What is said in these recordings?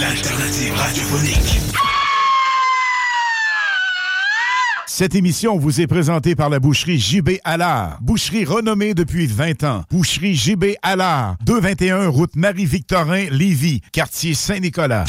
L'alternative radiophonique. Cette émission vous est présentée par la boucherie JB Allard. Boucherie renommée depuis 20 ans. Boucherie JB Allard. 221 route Marie-Victorin, Lévis, quartier Saint-Nicolas.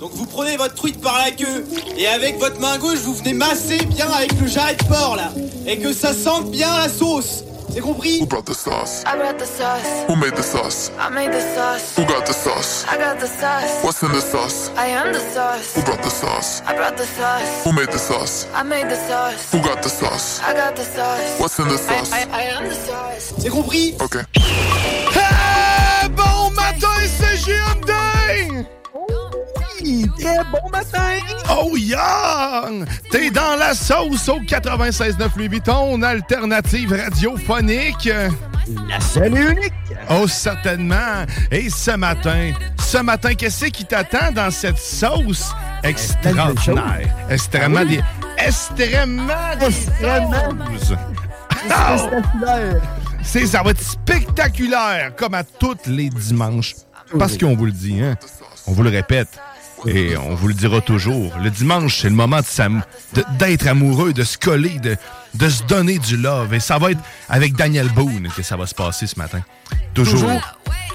Donc vous prenez votre truite par la queue et avec votre main gauche vous venez masser bien avec le jarret de porc là et que ça sente bien la sauce. C'est compris Who brought the sauce? I brought the sauce. Who made the sauce? I made the sauce. Who got the sauce? I got the sauce. What's in the sauce? I am the sauce. Who brought the sauce? I brought the sauce. Who made the sauce? I made the sauce. Who got the sauce? I got the sauce. What's in the I, sauce? I, I am the sauce. C'est compris Okay. Hey, bon matin, c'est JMD! Très bon matin! Oh yeah! T'es dans la sauce au 96.9 Louis Vuitton, alternative radiophonique. La seule et unique! Oh, certainement. Et ce matin, ce matin, qu'est-ce qui t'attend dans cette sauce extraordinaire? Extrêmement Ah oui? des... Extrêmement Extrêmement. C'est spectaculaire! C'est, ça va être spectaculaire, comme à tous les dimanches. Parce qu'on vous le dit, hein? On vous le répète. Et on vous le dira toujours. Le dimanche, c'est le moment d'être amoureux, de se coller, de, de se donner du love. Et ça va être avec Daniel Boone que ça va se passer ce matin. Toujours. Toujours.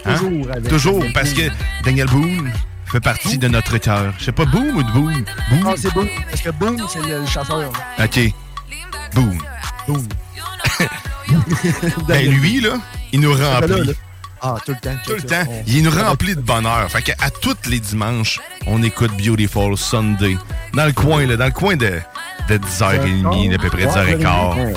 Hein? Toujours avec Toujours, parce que. Daniel Boone fait partie de notre cœur. Je sais pas, Boone ou de Boone? Boone? Ah, c'est Boone. Parce que Boone, c'est le, chasseur. OK. Boone. Boone. Ben lui, là, il nous remplit. Ah, tout le temps. Tout le temps. Il nous remplit de bonheur. Fait qu'à à tous les dimanches, on écoute Beautiful Sunday. Dans le coin, là, dans le coin de, de 10h30, à peu près 10h15.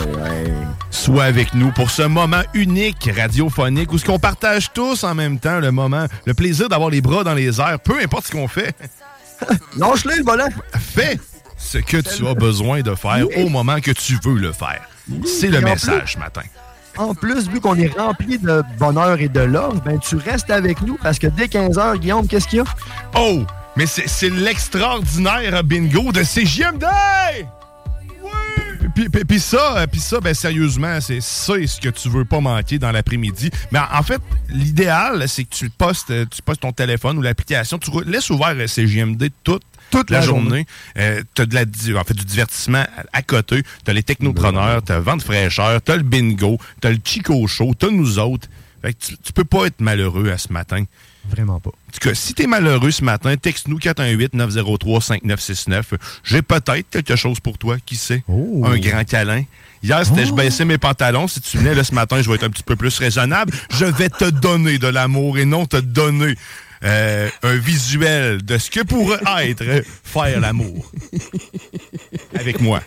Sois avec nous pour ce moment unique radiophonique où ce qu'on partage tous en même temps le moment, le plaisir d'avoir les bras dans les airs, peu importe ce qu'on fait. Lâche-le, le volant. Fais ce que tu as besoin de faire au moment que tu veux le faire. C'est le message ce matin. En plus, vu qu'on est rempli de bonheur et de love, ben tu restes avec nous parce que dès 15h, Guillaume, qu'est-ce qu'il y a? Oh! Mais c'est l'extraordinaire bingo de CGMD! Puis, puis- puis ça, puis ça, ben sérieusement, c'est ça ce que tu veux pas manquer dans l'après-midi. Mais en, fait, l'idéal, c'est que tu postes, tu postes ton téléphone ou l'application, tu laisses ouvert CGMD toute, toute la, la journée. Euh, t'as de la, en fait, du divertissement à, côté. T'as les technopreneurs, t'as Vente fraîcheur, t'as le bingo, t'as le Chico Show, t'as nous autres. Fait que tu, tu peux pas être malheureux à ce matin. Vraiment pas. En tout cas, si t'es malheureux ce matin, texte-nous 418-903-5969. J'ai peut-être quelque chose pour toi, qui sait? Oh. Un grand câlin. Hier, c'était je baissais mes pantalons. Si tu venais là ce matin, je vais être un petit peu plus raisonnable. Je vais te donner de l'amour et non te donner euh, un visuel de ce que pourrait être euh, faire l'amour. Avec moi.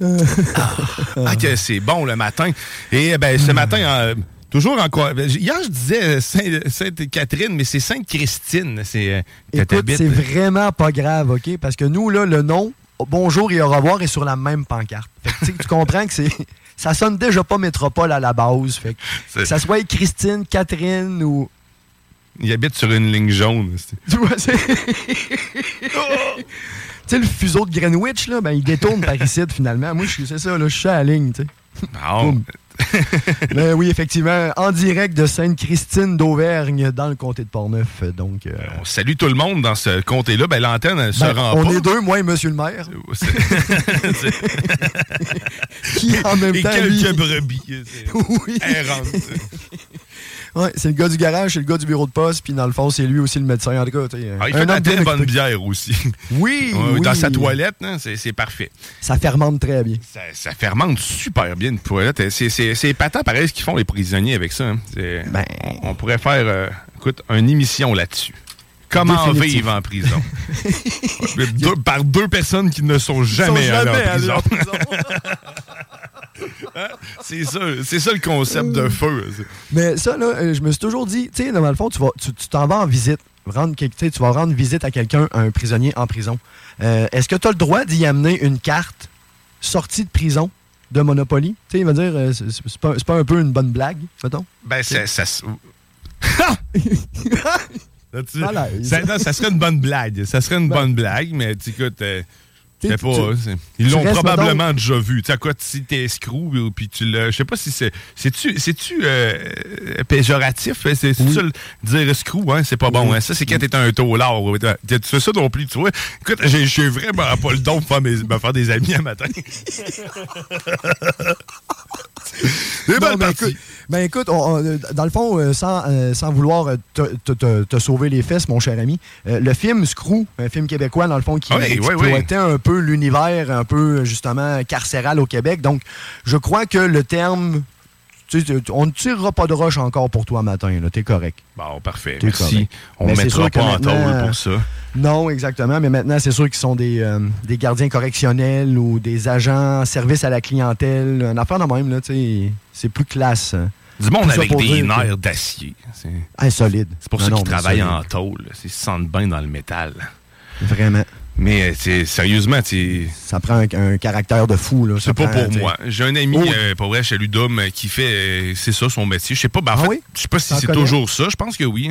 Ah, que c'est bon le matin. Et ben, ce matin, euh, toujours encore. Hier, je disais Saint- Sainte-Catherine, mais c'est Sainte-Christine. C'est euh, c'est vraiment pas grave, OK? Parce que nous, là, le nom, bonjour et au revoir, est sur la même pancarte. Fait que, tu comprends que c'est. Ça sonne déjà pas métropole à la base. Fait que, que ça soit Christine, Catherine ou. Il habite sur une ligne jaune. Tu vois, c'est. Tu sais, le fuseau de Greenwich, là, ben, il détourne par ici, finalement. Moi, c'est ça, là, je suis à la ligne, tu sais. Mais oui, effectivement, en direct de Sainte-Christine d'Auvergne, dans le comté de Portneuf. Donc, euh, On salue tout le monde dans ce comté-là. Ben, l'antenne, elle se ben, rend on pas. est deux, moi et monsieur le maire, qui en même Et temps, quelques lui- brebis. Oui. errantes. Ouais, c'est le gars du garage, c'est le gars du bureau de poste, puis dans le fond, c'est lui aussi le médecin. En tout cas, Ah, il un fait de la très bonne bière aussi. Oui, oui. Dans sa toilette, hein, c'est parfait. Ça fermente très bien. Ça, ça fermente super bien une toilette. C'est- épatant pareil ce qu'ils font les prisonniers avec ça. hein. Ben. On pourrait faire euh, écoute, une émission là-dessus. Comment vivre en prison? Deux- par deux personnes qui ne sont jamais, sont allées jamais en prison. en prison. Hein? C'est ça, c'est ça le concept de feu. Mais ça, là, euh, je me suis toujours dit, tu sais, dans le fond, tu vas- tu tu t'en vas en visite. Rendre, tu vas rendre visite à quelqu'un, à un prisonnier en prison. Euh, Est-ce que tu as le droit d'y amener une carte sortie de prison de Monopoly? Tu sais, il va dire, euh, c'est pas, pas un peu une bonne blague, mettons? Ben, ça, ça, ça, serait une bonne blague. Ça serait une bonne blague, mais écoute, euh, pas. tu- hein, c'est- ils l'ont probablement déjà vu. Tu sais, à quoi si t'es escroc, ou- puis tu l'as. Je sais pas si c'est. C'est-tu c'est-tu, euh, péjoratif? hein? C'est c'est ça le- dire escroc, hein? C'est pas bon. Hein? Ça, c'est quand t'es un taulard. fais ça non plus, tu vois. Écoute, j'ai j'ai vraiment pas le don de faire, mes- me faire des amis un matin. Non, écoute, ben écoute, on- on, euh, dans le fond, euh, sans, euh, sans vouloir te, te- te- te sauver les fesses, mon cher ami, euh, le film Screw, un film québécois, dans le fond, qui Oui, oui, un peu l'univers un peu, justement, carcéral au Québec. Donc, je crois que le terme... tu sais, on ne tirera pas de roche encore pour toi matin. T'es correct. Bon, parfait. Merci. correct. On ne c'est mettra pas en tôle pour ça. Non, exactement. Mais maintenant, c'est sûr qu'ils sont des, euh, des gardiens correctionnels ou des agents service à la clientèle. Un affaire de même, là, tu sais, c'est plus classe. hein. Du monde avec des nerfs d'acier. C'est Insolide. c'est pour Non, ça qu'ils travaillent solide. en tôle. Ils se sentent bien dans le métal. Vraiment. Mais euh, c'est- sérieusement, Ça prend un, un caractère de fou, là. C'est pas prend, pour t'sais. moi. J'ai un ami, Oh. euh, pour vrai, chez Ludum, euh, qui fait, euh, c'est ça son métier. Je sais pas, ben, en Ah fait, oui? je sais pas si c'est toujours ça. Je pense que oui.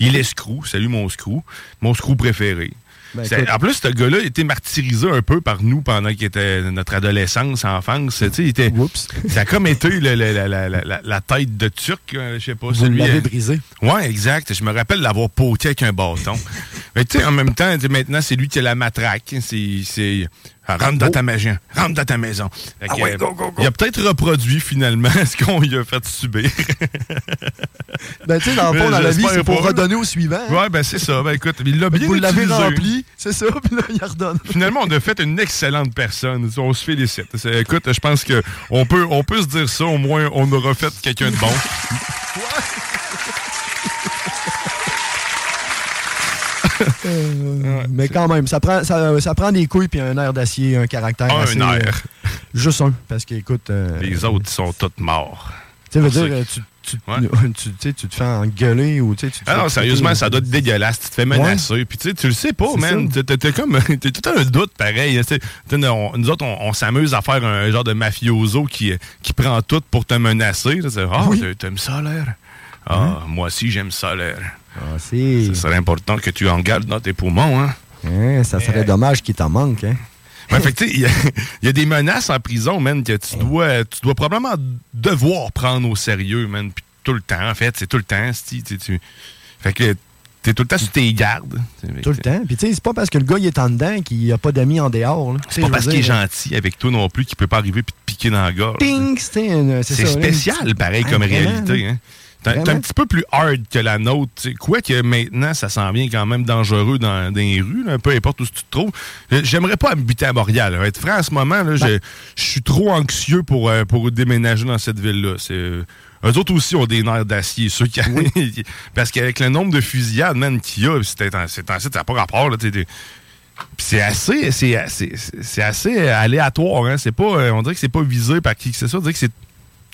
Il est screw. Salut mon screw. Mon screw préféré. Ben, écoute. en plus, ce gars-là a été martyrisé un peu par nous pendant qu'il était notre adolescence, enfance. Il était, Oups. ça a comme été le- le- la, la- la- la- la tête de Turc, euh, je sais pas. Vous celui, l'avez euh, brisé. Ouais, exact. Je me rappelle l'avoir poté avec un bâton. Mais tu sais, en même temps, maintenant, c'est lui qui a la matraque. C'est. Ah, rentre dans ta maison. Rentre dans ta maison. Fait que, euh, Il a peut-être reproduit finalement ce qu'on lui a fait subir. Ben, tu sais, dans le fond, dans la vie, c'est pour pas. redonner au suivant. hein. ouais, ben c'est ça. Ben écoute, il l'a bien Vous l'avez rempli, c'est ça, puis là, il redonne. Finalement, on a fait une excellente personne. On se félicite. Écoute, je pense que on peut, on peut se dire ça. Au moins, on aura fait quelqu'un de bon. Euh, mais quand même, ça prend, ça, ça prend des couilles puis un air d'acier, un caractère Un assez, air. euh, juste un, parce qu'écoute... euh, Les autres, ils sont tous morts. Tu sais, veux dire, tu, tu, Ouais. tu, tu te fais engueuler ou tu te Ah fais non, sérieusement, ça doit être dégueulasse. Tu te fais menacer. Puis tu sais, tu le sais pas, man. t'as comme. T'as tout un doute pareil. hein. On- nous autres, on, on s'amuse à faire un genre de mafioso qui, qui prend tout pour te menacer. Ah, Oui. t'a- t'aimes ça, l'air? Ah, moi aussi, j'aime ça, l'air. Ah. Ce serait important que tu en gardes dans tes poumons, hein? Hein, ça serait dommage qu'il t'en manque, hein. Sais, il y, a- il y a des menaces en prison, man, que tu dois, tu dois probablement devoir prendre au sérieux, man. Puis tout le temps, en fait, c'est tout le temps. tu, tu- Fait que t'es tout le temps sur tes gardes. Tout le temps. Puis tu sais, c'est pas parce que le gars, il est en dedans qu'il a pas d'amis en dehors. C'est pas parce qu'il est gentil avec toi non plus qu'il peut pas arriver puis te piquer dans la gorge. Ping! C'est là, spécial, pareil, comme réalité. Hein? C'est un- petit peu plus hard que la nôtre. tu sais. Quoi que maintenant, ça s'en vient quand même dangereux dans, dans les rues, là, peu importe où tu te trouves. Euh, J'aimerais pas habiter à Montréal. là. Être franc, en ce moment, là, je, je suis trop anxieux pour, euh, pour déménager dans cette ville-là. C'est, euh, eux autres aussi ont des nerfs d'acier. Ceux qui, parce qu'avec le nombre de fusillades, man, qu'il y a, c'est un- site, ça n'a pas rapport. Là, c'est assez, c'est assez, c'est assez aléatoire. Hein? C'est pas, on dirait que c'est pas visé par qui que ce soit. On dirait que c'est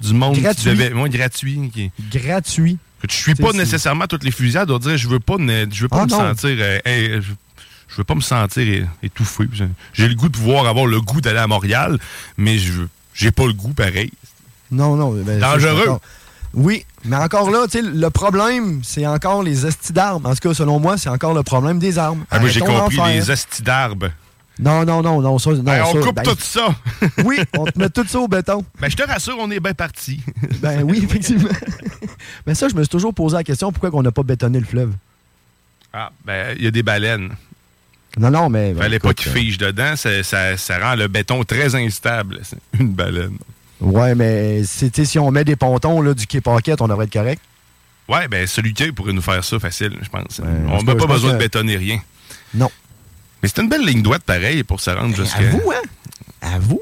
du monde Gratuit. qui devait, ouais, gratuit. Qui, Gratuit. que je suis pas nécessairement toutes les fusillades. On dirait je veux pas, ne- je veux pas Ah, me non. sentir, euh, je, je veux pas me sentir étouffé. J'ai- le goût de pouvoir avoir le goût d'aller à Montréal, mais je j'ai pas le goût pareil. Non, non. ben, Dangereux. Oui, mais encore là, tu sais, le problème, c'est encore les estis d'armes. En tout cas, selon moi, c'est encore le problème des armes. Ah, moi j'ai compris les hosties d'arbres. Non, non, non, non, ça, non, Ben, on ça, coupe ben, tout ça. Oui, on te met tout ça au béton. Ben, je te rassure, on est bien parti. Ben oui, effectivement. Mais ça, je me suis toujours posé la question pourquoi on n'a pas bétonné le fleuve? Ah, ben, il y a des baleines. Non, non, mais. ben, Fallait pas écoute, qu'ils figent dedans. Ça, ça- ça rend le béton très instable. Une baleine. euh, Ouais, mais si on met des pontons là, du Quai on devrait être correct. Ouais, ben, celui qui pourrait nous faire ça facile, je pense. en on n'a pas besoin de bétonner rien. Non. Mais c'est une belle ligne droite, pareil, pour se rendre jusqu'à. À vous, hein? À vous?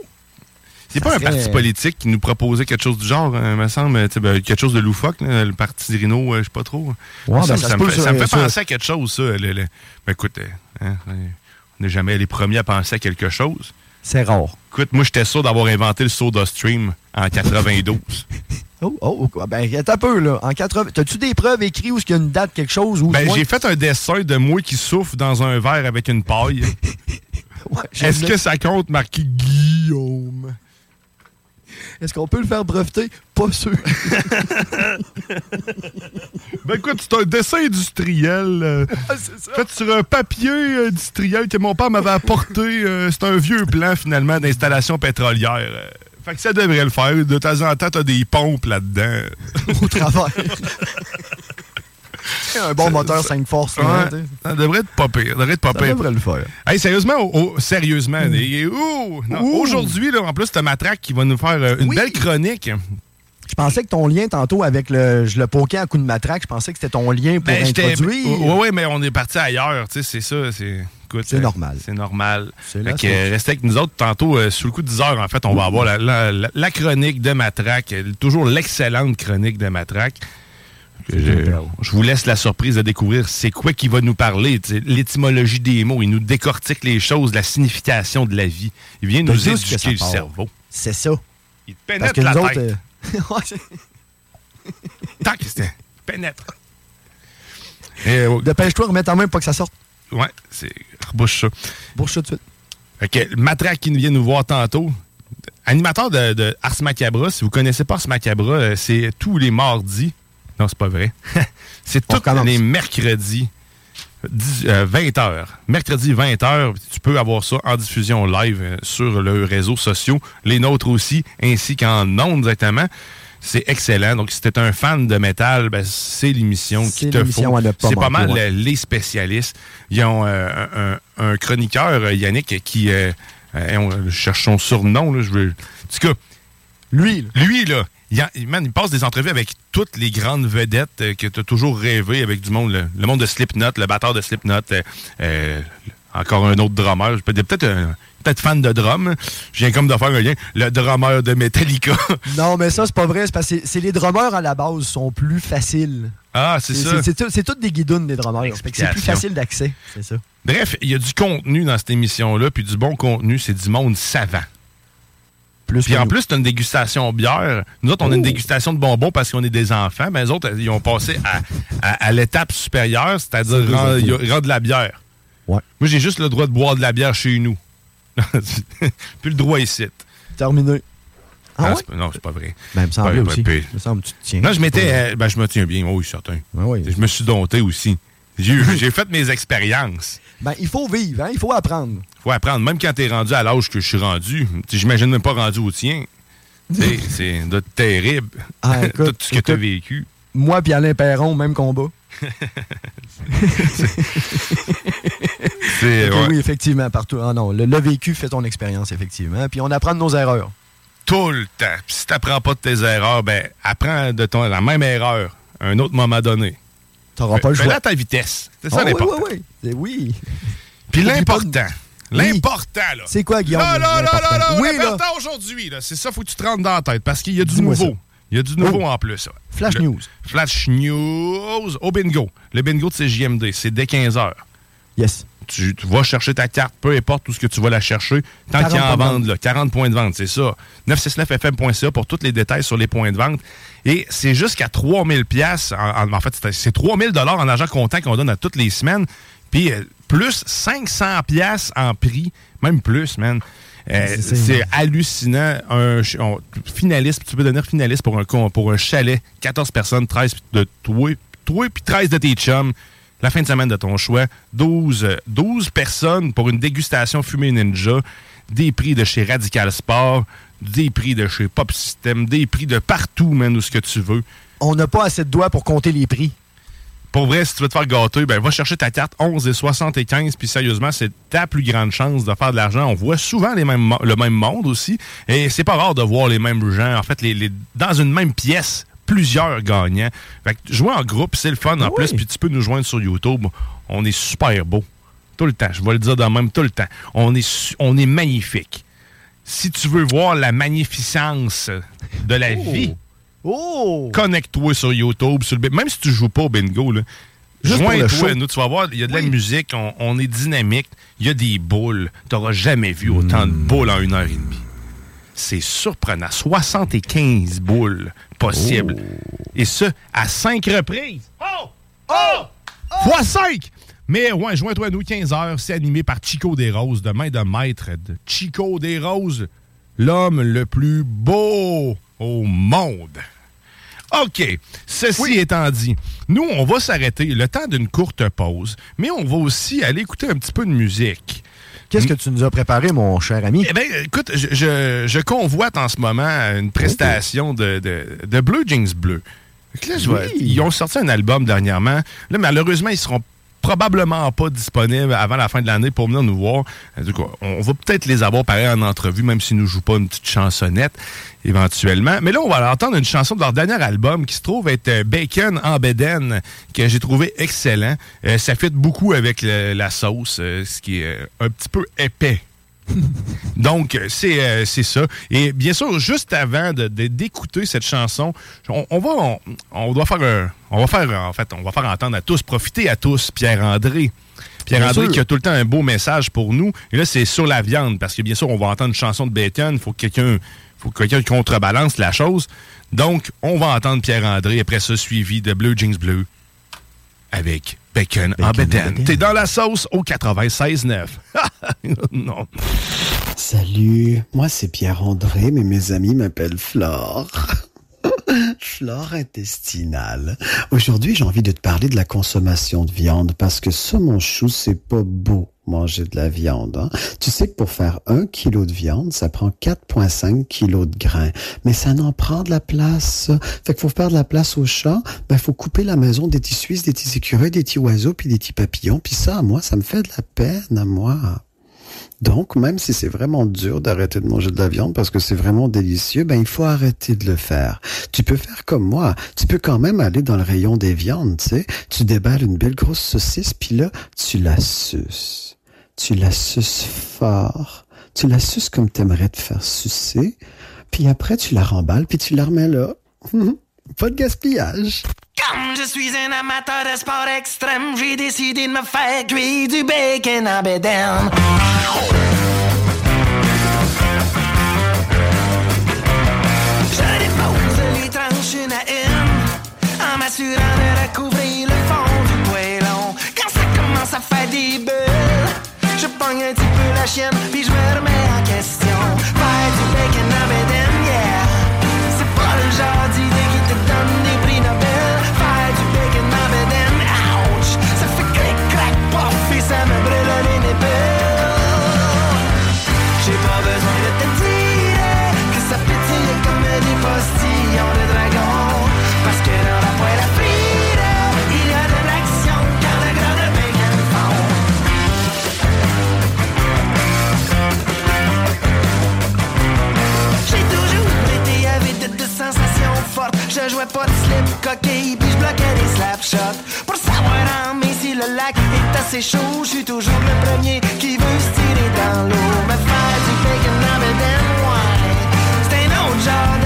C'est pas un parti politique qui nous proposait quelque chose du genre, euh, me semble, ben, quelque chose de loufoque, là, le parti Rino, euh, je sais pas trop. Ouais, ben, ça me fait, ça ça, me fait ça. penser à quelque chose, ça. le- le- Ben, écoute, euh, hein, on n'est jamais les premiers à penser à quelque chose. C'est rare. Écoute, moi, j'étais sûr d'avoir inventé le Soda Stream en 92. Oh, oh, ben, attends un peu, là. En 80. T'as-tu des preuves écrites où il y a une date, quelque chose? Ou ben, moins- j'ai fait un dessin de moi qui souffle dans un verre avec une paille. Ouais, Est-ce que ça compte marqué Guillaume? Est-ce qu'on peut le faire breveter? Pas sûr. Ben écoute, c'est un dessin industriel. euh, fait sur un papier euh, industriel que mon père m'avait apporté. euh, c'est un vieux plan, finalement, d'installation pétrolière. Fait que ça devrait le faire. De temps en temps, t'as des pompes là-dedans. Au travers. un bon moteur 5 forces. Ouais, ça devrait être pas pire. Ça devrait être pas Ça pire. devrait le faire. Hey, sérieusement, oh, oh, sérieusement. Ouh. Aujourd'hui, en plus, t'as Matraque qui va nous faire euh, une Oui. belle chronique. Je pensais que ton lien tantôt avec le. Je le poquais à coup de matraque. Je pensais que c'était ton lien pour Ben, introduire. Oui, oui, mais on est parti ailleurs. Tu sais, c'est ça. C'est euh, normal. C'est normal. C'est Fait la que, restez avec nous autres. Tantôt, euh, sous le coup de 10 heures, en fait, on va avoir la, la- la- la chronique de Matraque. euh, Toujours l'excellente chronique de Matraque. Je, je vous laisse la surprise de découvrir c'est quoi qui va nous parler. L'étymologie des mots. Il nous décortique les choses, la signification de la vie. Il vient nous éduquer le cerveau. C'est ça. Il Parce pénètre que la nous tête. autres. euh, Tac, c'était- pénètre. Et, euh, Dépêche-toi, remets ta main pour que ça sorte. ouais, c'est. Rebouche ça. Bouge ça tout de suite. Fait que Matraque qui nous vient nous voir tantôt. Animateur de, de Ars Macabra, si vous connaissez pas Ars Macabra, euh, c'est tous les mardis. Non, c'est pas vrai. c'est tous les mercredis, 20h. Mercredi 20h, tu peux avoir ça en diffusion live euh, sur le réseau sociaux, les nôtres aussi, ainsi qu'en ondes directement. C'est excellent. Donc, si t'es un fan de métal, ben, c'est l'émission qui te faut. C'est pas mal ouais. le- les spécialistes. Ils ont euh, un, un chroniqueur, euh, Yannick, qui... euh, euh, on cherche son surnom. Là, je veux... En tout cas, lui, lui, là, il, man, il passe des entrevues avec toutes les grandes vedettes euh, que tu as toujours rêvé avec du monde. Le, le monde de Slipknot, le batteur de Slipknot, euh, euh, encore un autre drummer. Peut-être un- peut-être fan de drum. Je viens comme de faire un lien. Le drummer de Metallica. Non, mais ça, c'est pas vrai. C'est parce que c'est- c'est les drummers à la base sont plus faciles. ah, c'est ça. C'est tout- c'est toutes des guidounes, des drummers. C'est plus facile d'accès. C'est ça. Bref, il y a du contenu dans cette émission-là, puis du bon contenu, c'est du monde savant. Plus Puis en nous. plus, c'est une dégustation bière. Nous autres, on a une dégustation de bonbons parce qu'on est des enfants, mais les autres, ils ont passé à, à- à l'étape supérieure, c'est-à-dire rendre, de la bière. Ouais. Moi, j'ai juste le droit de boire de la bière chez nous. Plus le droit ici. Terminé. Ah, ouais? pas- non, c'est pas vrai. Ben, il me aussi. Il semble que tu te tiens. Non, je m'étais. euh, ben, je me tiens bien, oui, certain. Je me suis dompté aussi. J'ai fait mes expériences. Ben, il faut vivre, hein? il faut apprendre. faut apprendre. Même quand t'es rendu à l'âge que je suis rendu, tu j'imagine même pas rendu au tien. Tu c'est terrible. Ah, écoute, Tout ce que t'as écoute, vécu. Moi puis Alain Perron, même combat. C'est, ouais. Oui, effectivement, partout. Ah non, le, le vécu fait ton expérience, effectivement. Puis on apprend de nos erreurs. Tout le temps. Puis si t'apprends pas de tes erreurs, ben, apprends de ton, la même erreur à un autre moment donné. T'auras pas le choix. à ta vitesse. C'est ça oui, l'important. oui, oui. C'est- Oui. Puis l'important. L'important, là. C'est quoi, Guillaume? Là, là, là, l'important? là, là, Oui, là. l'important aujourd'hui, là. C'est ça, faut que tu te rentres dans la tête. Parce qu'il y a du nouveau. Il y a du nouveau Oh. en plus. ouais. Flash Le- news. Flash news au bingo. Le bingo de CJMD, c'est dès 15h. Yes. Tu, tu vas chercher ta carte, peu importe où ce que tu vas la chercher, tant 40 qu'il y a en vente, là, 40 points de vente, c'est ça. 969fm.ca pour tous les détails sur les points de vente. Et c'est jusqu'à 3000 pièces. En, en- en fait, c'est- c'est 3000 dollars en argent comptant qu'on donne à toutes les semaines. Puis euh, plus 500 pièces en prix, même plus, man. Euh, C'est- hallucinant. Un ch- on- finaliste, tu peux devenir finaliste pour un, con- pour un chalet, 14 personnes, 13 de toi, toi puis 13 de tes chums. la fin de semaine de ton choix. 12, euh, 12 personnes pour une dégustation fumée ninja. Des prix de chez Radical Sport, des prix de chez Pop System, des prix de partout, man, où ce que tu veux. On n'a pas assez de doigts pour compter les prix. Pour vrai, si tu veux te faire gâter, ben va chercher ta carte 11 et 75, puis sérieusement, c'est ta plus grande chance de faire de l'argent. On voit souvent les mêmes, mo- le même monde aussi, et c'est pas rare de voir les mêmes gens, en fait, les, les- dans une même pièce, plusieurs gagnants. Fait que jouer en groupe, c'est le fun en plus, puis tu peux nous joindre sur YouTube. On est super beau. Tout le temps, je vais le dire de même tout le temps. On est, su- on est magnifique. Si tu veux voir la magnificence de la vie, Oh! connecte-toi sur YouTube. Sur le, même si tu joues pas au bingo, là, Juste pour le show. Nous, tu vas voir, il y a de la musique, on, on est dynamique, il y a des boules. Tu n'auras jamais vu autant Hmm. de boules en une heure et demie. C'est surprenant. 75 boules possibles. Et ce, à 5 reprises. Oh! Oh! Fois 5! Mais ouais, joins-toi à nous, 15h. C'est animé par Chico des Roses, de main de maître de Chico des Roses, l'homme le plus beau au monde. OK. Ceci étant dit, nous, on va s'arrêter le temps d'une courte pause, mais on va aussi aller écouter un petit peu de musique. Qu'est-ce que tu nous as préparé, mon cher ami? Eh bien, écoute, je, je- je convoite en ce moment une prestation de, de, de Bleu Jeans Bleu. Là, je Ils ont sorti un album dernièrement. Là, malheureusement, ils seront probablement pas disponibles avant la fin de l'année pour venir nous voir. On va peut-être les avoir pareil en entrevue, même s'ils nous jouent pas une petite chansonnette éventuellement. Mais là, on va entendre une chanson de leur dernier album qui se trouve être euh, Bacon en Beden, que j'ai trouvé excellent. Euh, ça fit beaucoup avec la sauce, euh, ce qui est un petit peu épais. Donc, euh, c'est euh, c'est ça. Et bien sûr, juste avant de- de- d'écouter cette chanson, on, on va on, on doit faire un- on va faire en fait on va faire entendre à tous, profiter à tous Pierre-André. Pierre-André Bien qui a tout le temps un beau message pour nous. Et là, c'est sur la viande, parce que bien sûr, on va entendre une chanson de bacon. Il faut que quelqu'un faut que quelqu'un contrebalance la chose. Donc, on va entendre Pierre-André, après ça, suivi de Blue Jeans Bleu avec Bacon, en bédaine. T'es dans la sauce au 96.9. non. Salut, moi c'est Pierre-André, mais mes amis m'appellent Flore. Flore intestinale. Aujourd'hui, j'ai envie de te parler de la consommation de viande parce que ça, mon chou, c'est pas beau manger de la viande. hein. Tu sais que pour faire un kilo de viande, ça prend 4,5 kilos de grains. Mais ça n'en prend de la place. Fait qu'il faut faire de la place aux chats. Ben, faut couper la maison des petits Suisses, des petits écureuils, des petits oiseaux, puis des petits papillons. Puis ça, moi, ça me fait de la peine, à moi. Donc, même si c'est vraiment dur d'arrêter de manger de la viande parce que c'est vraiment délicieux, ben il faut arrêter de le faire. Tu peux faire comme moi. Tu peux quand même aller dans le rayon des viandes, tu sais. Tu déballes une belle grosse saucisse, puis là, tu la suces. Tu la suces fort. Tu la suces comme t'aimerais te faire sucer. Puis après, tu la remballes, puis tu la remets là. Pas de gaspillage. Comme je suis un amateur de sport extrême, j'ai décidé de me faire cuire du bacon en bédaine. Je dépose les tranches une à une, en m'assurant de recouvrir le fond du poêlon. Quand ça commence à faire des bulles, je pogne un petit peu la chienne, puis je Je jouais pas de slip coquille, puis je bloquais des slapshots. Pour savoir en mai si le lac est assez chaud, je suis toujours le premier qui veut se tirer dans l'eau. Me faire du bacon en bedaine, ouais. C'est un autre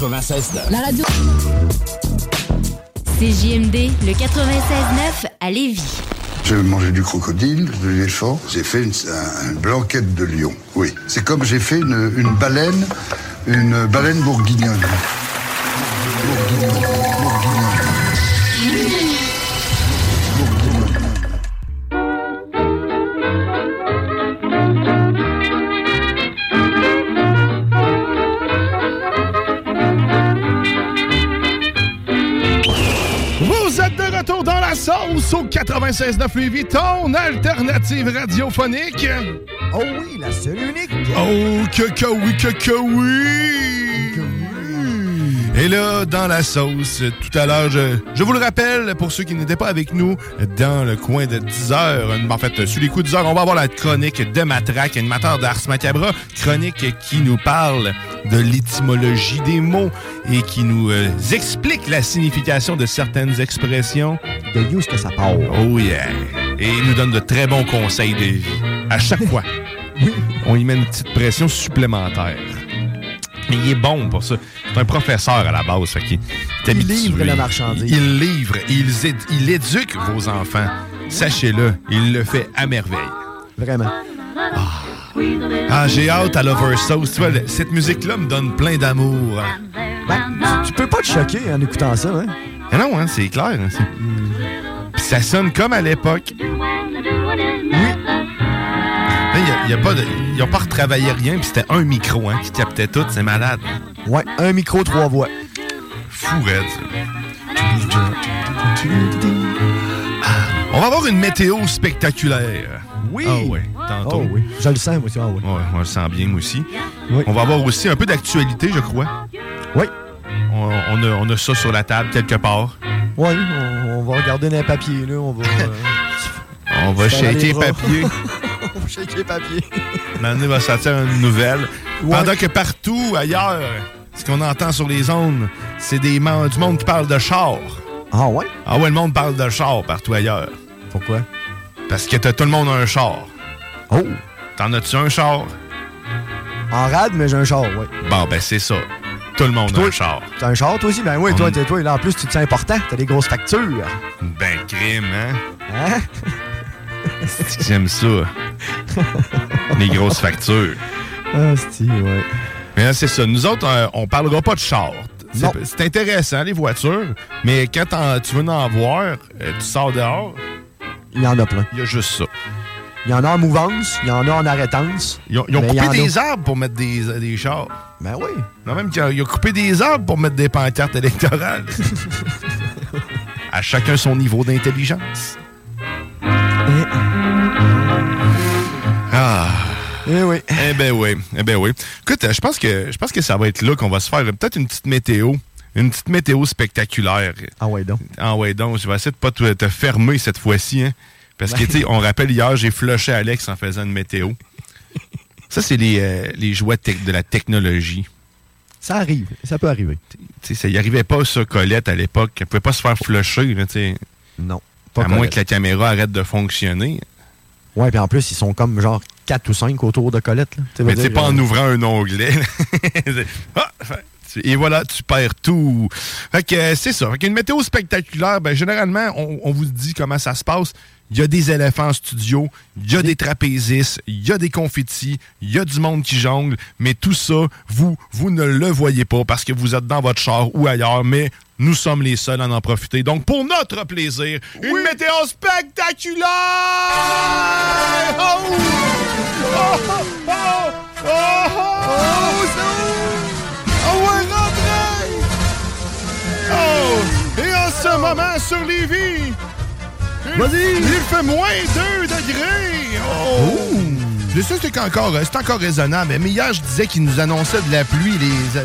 96.9. La radio. CJMD, le 96.9 à Lévis. J'ai mangé du crocodile, de l'éléphant. J'ai fait une, un- une blanquette de lion. Oui. C'est comme j'ai fait une, une baleine, une baleine bourguignonne. 96.9 Lévis, ton alternative radiophonique. Oh oui, la seule unique. Oh, que que oui, que que oui. Et là, dans la sauce, tout à l'heure, je, je vous le rappelle, pour ceux qui n'étaient pas avec nous, dans le coin de 10 heures, en fait, sur les coups de 10 heures, on va avoir la chronique de Matraque, animateur d'Ars Macabra, chronique qui nous parle de l'étymologie des mots et qui nous euh, explique la signification de certaines expressions. De où est-ce que ça part? Oh yeah! Et il nous donne de très bons conseils de vie. À chaque fois. On y met une petite pression supplémentaire. Mais il est bon pour ça. C'est un professeur à la base. Fait Il livre la marchandise. Il livre il, éd- il éduque vos enfants. Sachez-le, il le fait à merveille. Vraiment. Ah, j'ai hâte à Lover Sauce. Cette musique-là me donne plein d'amour. Ben, tu peux pas te choquer en écoutant ça, hein? Ah non, hein, c'est clair. hein, Puis ça sonne comme à l'époque. Là, y a- y a pas de- Ils n'ont pas retravaillé rien, puis c'était un micro hein, qui captait tout. C'est malade. Ouais, un micro, trois voix. Fou, raide, ça. Ah, On va avoir une météo spectaculaire. Oui. Ah tantôt. Oh oui. Je le sens, moi aussi. Ah. Ouais, on le sent bien, moi aussi. On va avoir aussi un peu d'actualité, je crois. Oui. On, on a, on a ça sur la table quelque part. Ouais, on, on va regarder dans les papiers, là. On va. euh, On va shaker papier. on va shaker papier. Maintenant, va sortir une nouvelle. Ouais. Pendant que partout ailleurs, ce qu'on entend sur les zones, c'est des du monde qui parle de char. Ah ouais? Ah ouais, le monde parle de char partout ailleurs. Pourquoi? Parce que t'as tout le monde a un char. Oh! T'en as-tu un char? En rade, mais j'ai un char, ouais. Bon, ben c'est ça. Tout le monde a un char. T'as un char, toi aussi? Ben oui, toi, t'es toi. Là, en plus, tu te sens important. T'as des grosses factures. Ben crime, hein? Hein? J'aime ça. Les grosses factures. Ah, c'est ouais. Mais c'est ça. Nous autres, euh, on parlera pas de char. C'est- intéressant, les voitures, mais quand tu veux en voir, euh, tu sors dehors, Il y en a plein. il y a juste ça. Il y en a en mouvance, il y en a en arrêtance. Ils ont, ils ont mais il y coupé a- des arbres pour mettre des, des chars. Ben oui. Non, même qu'ils ont, ils ont coupé des arbres pour mettre des pancartes électorales. à chacun son niveau d'intelligence. Ah. Eh oui. Eh ben oui. Eh ben oui. Écoute, euh, je pense que je pense que ça va être là qu'on va se faire euh, peut-être une petite météo. Une petite météo spectaculaire. Ah ouais donc. Ah ouais donc. Je vais essayer de pas te, te fermer cette fois-ci. Hein, parce que, tu sais, on rappelle hier, j'ai flushé Alex en faisant une météo. Ça, c'est les, euh, les de la technologie. Ça arrive. Ça peut arriver. Tu sais, ça y arrivait pas, ça, Colette, à l'époque. Elle pouvait pas se faire flusher, là. Non. À moins que la caméra arrête de fonctionner. Ouais, puis en plus, ils sont comme genre 4 ou 5 autour de Colette. Là. Mais c'est pas en euh, ouvrant un onglet. Ah, et voilà, tu perds tout. Fait que euh, c'est ça. Fait qu'une météo spectaculaire, ben, généralement, on, on vous dit comment ça se passe. Il y a des éléphants en studio, il y a des trapézistes, il y a des confettis, il y a du monde qui jongle, mais tout ça, vous, vous ne le voyez pas parce que vous êtes dans votre char ou ailleurs, mais nous sommes les seuls à en profiter. Donc, pour notre plaisir, une météo spectaculaire! Oh! Oh! Oh! Oh! Oh! Oh! Et en ce moment, sur Lévis, il, il fait moins 2 degrés! Oh! Je sais que c'est encore, c'est encore raisonnable, mais hier, je disais qu'il nous annonçait de la pluie. Les...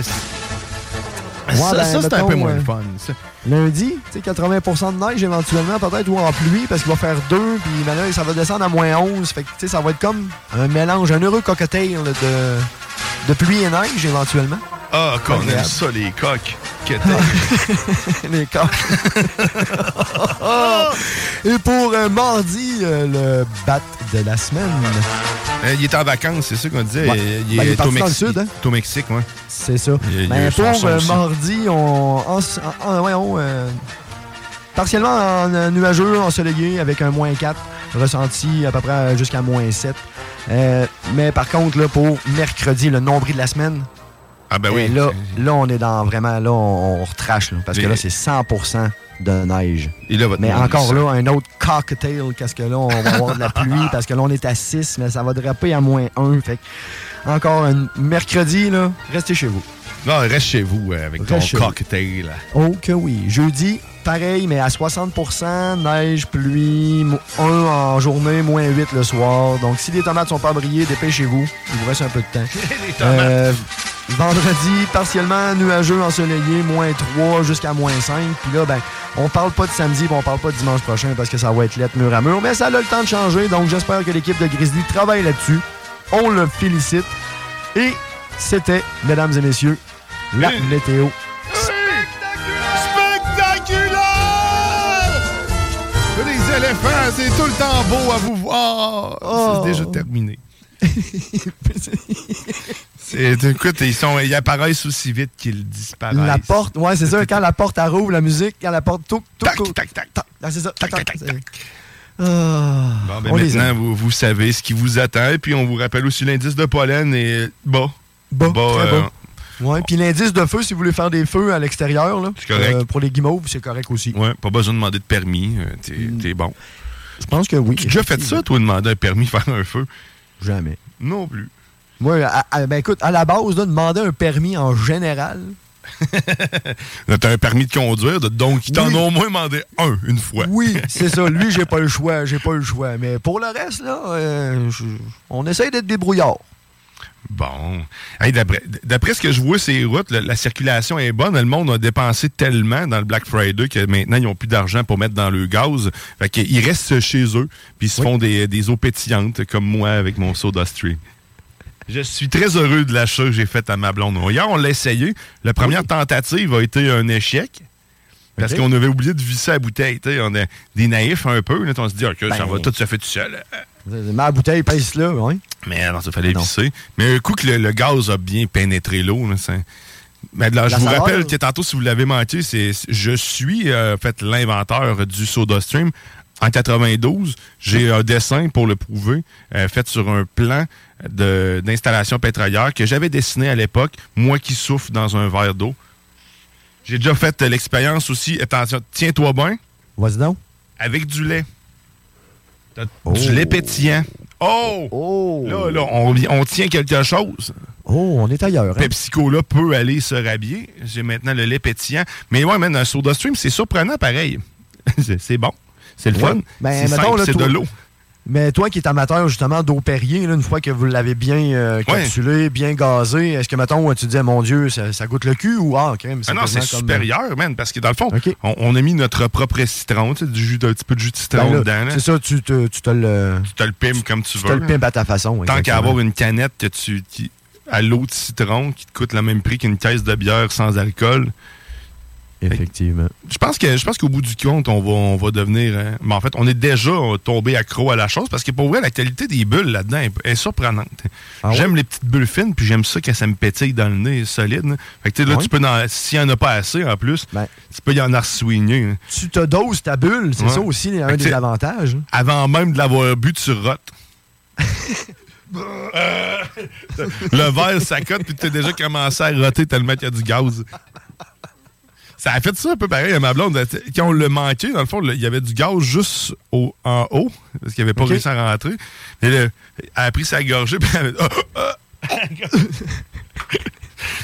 Ouais, ça, ben, ça, c'est un peu moins euh, le fun. ça. Lundi, tu sais, 80% de neige éventuellement, peut-être, ou en pluie, parce qu'il va faire 2, puis maintenant, ça va descendre à moins 11. Fait que, tu sais, ça va être comme un mélange, un heureux cocktail de, de pluie et neige éventuellement. Ah, qu'on aime ça, les coques. Que les coques. Et pour euh, mardi, euh, le bat de la semaine. Euh, il est en vacances, c'est ça qu'on disait. Ouais. Il, Ben, il est est parti au dans le Mexique. sud, hein? Au Mexique, ouais. C'est ça. Il il a Ben, pour mardi, on. en- en- euh, partiellement en nuageux, ensoleillé, avec un moins 4, ressenti à peu près jusqu'à moins 7. Euh, mais par contre, là, pour mercredi, le nombril de la semaine. Ah ben oui. euh, Là, là, on est dans vraiment. Là, on, on retrache. là, parce que là, c'est 100% de neige. Et là, Mais encore là, un autre cocktail, qu'est-ce que là, on va avoir de la pluie, parce que là, on est à 6, mais ça va draper à moins 1. Fait que, encore un mercredi, là, restez chez vous. Non, reste chez vous euh, avec ton vous. cocktail. Oh que oui. Jeudi, pareil, mais à 60% neige, pluie, 1 en journée, moins 8 le soir. Donc, si les tomates sont pas brillées, dépêchez-vous. Il vous reste un peu de temps. Euh, vendredi, partiellement nuageux, ensoleillé, moins 3 jusqu'à moins 5. Puis là, ben, on parle pas de samedi, puis on parle pas de dimanche prochain parce que ça va être lettre mur à mur. Mais ça a le temps de changer, donc j'espère que l'équipe de Grizzly travaille là-dessus. On le félicite. Et c'était, mesdames et messieurs, la météo Spectaculaire! Les éléphants, c'est tout le temps beau à vous voir. Oh. C'est déjà terminé. C'est- écoute, ils, sont, ils apparaissent aussi vite qu'ils disparaissent. La porte, ouais, c'est ça. Quand la porte rouvre, la musique, quand la porte toc, toc, tac, tac, tac. Ah, c'est ça. Tac, tac, c'est- Ah, Bon, ben maintenant, vous, vous savez ce qui vous attend. Et puis, on vous rappelle aussi l'indice de pollen et bas. Bas, très euh, bas. Ouais, puis l'indice de feu, si vous voulez faire des feux à l'extérieur, là, correct. euh, pour les guimauves, c'est correct aussi. Ouais, pas besoin de demander de permis. euh, T'es Mm. t'es bon. Je pense que oui. Tu as déjà fait ça, toi, demander un permis faire un feu? Jamais. Non plus. Moi, à- à- ben écoute, à la base, là, demander un permis en général, T'as un permis de conduire, donc ils t'en Oui. ont au moins demandé un, une fois. oui, c'est ça. Lui, j'ai pas le choix. J'ai pas le choix. Mais pour le reste, là, euh, on essaye d'être débrouillard. Bon. Hey, D'après ce que je vois, ces routes, la, la circulation est bonne. Le monde a dépensé tellement dans le Black Friday que maintenant, ils n'ont plus d'argent pour mettre dans le gaz. Fait qu'ils restent chez eux, puis ils se font des, des eaux pétillantes, comme moi avec mon Soda Stream. Je suis très heureux de l'achat que j'ai fait à ma blonde. Hier, on l'a essayé. La première tentative a été un échec. Parce qu'on avait oublié de visser la bouteille. On est des naïfs un peu. Là, on se dit, OK, ça Ben. va tout se fait tout seul. Ma bouteille pèse là, oui. Mais alors, ça fallait visser. Mais un coup que le, le gaz a bien pénétré l'eau, ça- Mais là, je vous saveur. rappelle que tantôt, si vous l'avez manqué, c'est je suis euh, fait l'inventeur du SodaStream. En 92, j'ai un dessin pour le prouver, euh, fait sur un plan d'installation pétrolière que j'avais dessiné à l'époque, moi qui souffle dans un verre d'eau. J'ai déjà fait l'expérience aussi, attention, tiens-toi bien, Vas-y donc. avec du lait. T'as Du lait pétillant. Oh! Là, là, on, on tient quelque chose. Oh, on est ailleurs. hein? PepsiCo là peut aller se rhabiller. J'ai maintenant le lait pétillant. Mais ouais, man, un soda stream, c'est surprenant pareil. c'est bon. C'est le Ouais. fun. Ben, c'est de l'eau. Mais toi qui es amateur justement d'eau Perrier, là, une fois que vous l'avez bien euh, capsulé, bien gazé, est-ce que mettons tu disais mon Dieu, ça, ça goûte le cul ou ah crème, Ah non, c'est comme, supérieur, man, parce que dans le fond, on, on a mis notre propre citron, tu sais, du jus, un petit peu de jus de Ben citron là, dedans. C'est ça, tu te, tu te le. Tu te le pimes comme tu Tu veux. te le pimes à ta façon. Tant qu'à avoir une canette que tu, qui- à l'eau de citron qui te coûte le même prix qu'une caisse de bière sans alcool. Effectivement. Je pense que je pense qu'au bout du compte, on va, on va devenir. hein, mais en fait, on est déjà tombé accro à la chose parce que pour vrai, la qualité des bulles là-dedans est, est surprenante. Ah j'aime les petites bulles fines, puis j'aime ça quand ça me pétille dans le nez solide. là. Fait que tu sais, là, tu peux s'il n'y en a pas assez en plus, tu peux y en arsouigner. hein. Tu te doses ta bulle, c'est Ouais. ça aussi un que des avantages. Avant même de l'avoir bu, tu rotes. le verre s'accote, puis tu as déjà commencé à roter tellement qu'il y a du gaz. Ça a fait ça un peu pareil à ma blonde. Quand on l'a manqué, dans le fond, il y avait du gaz juste au- en haut, parce qu'il n'avait pas Ok. réussi à rentrer. Et là, elle a pris sa gorgée, puis elle a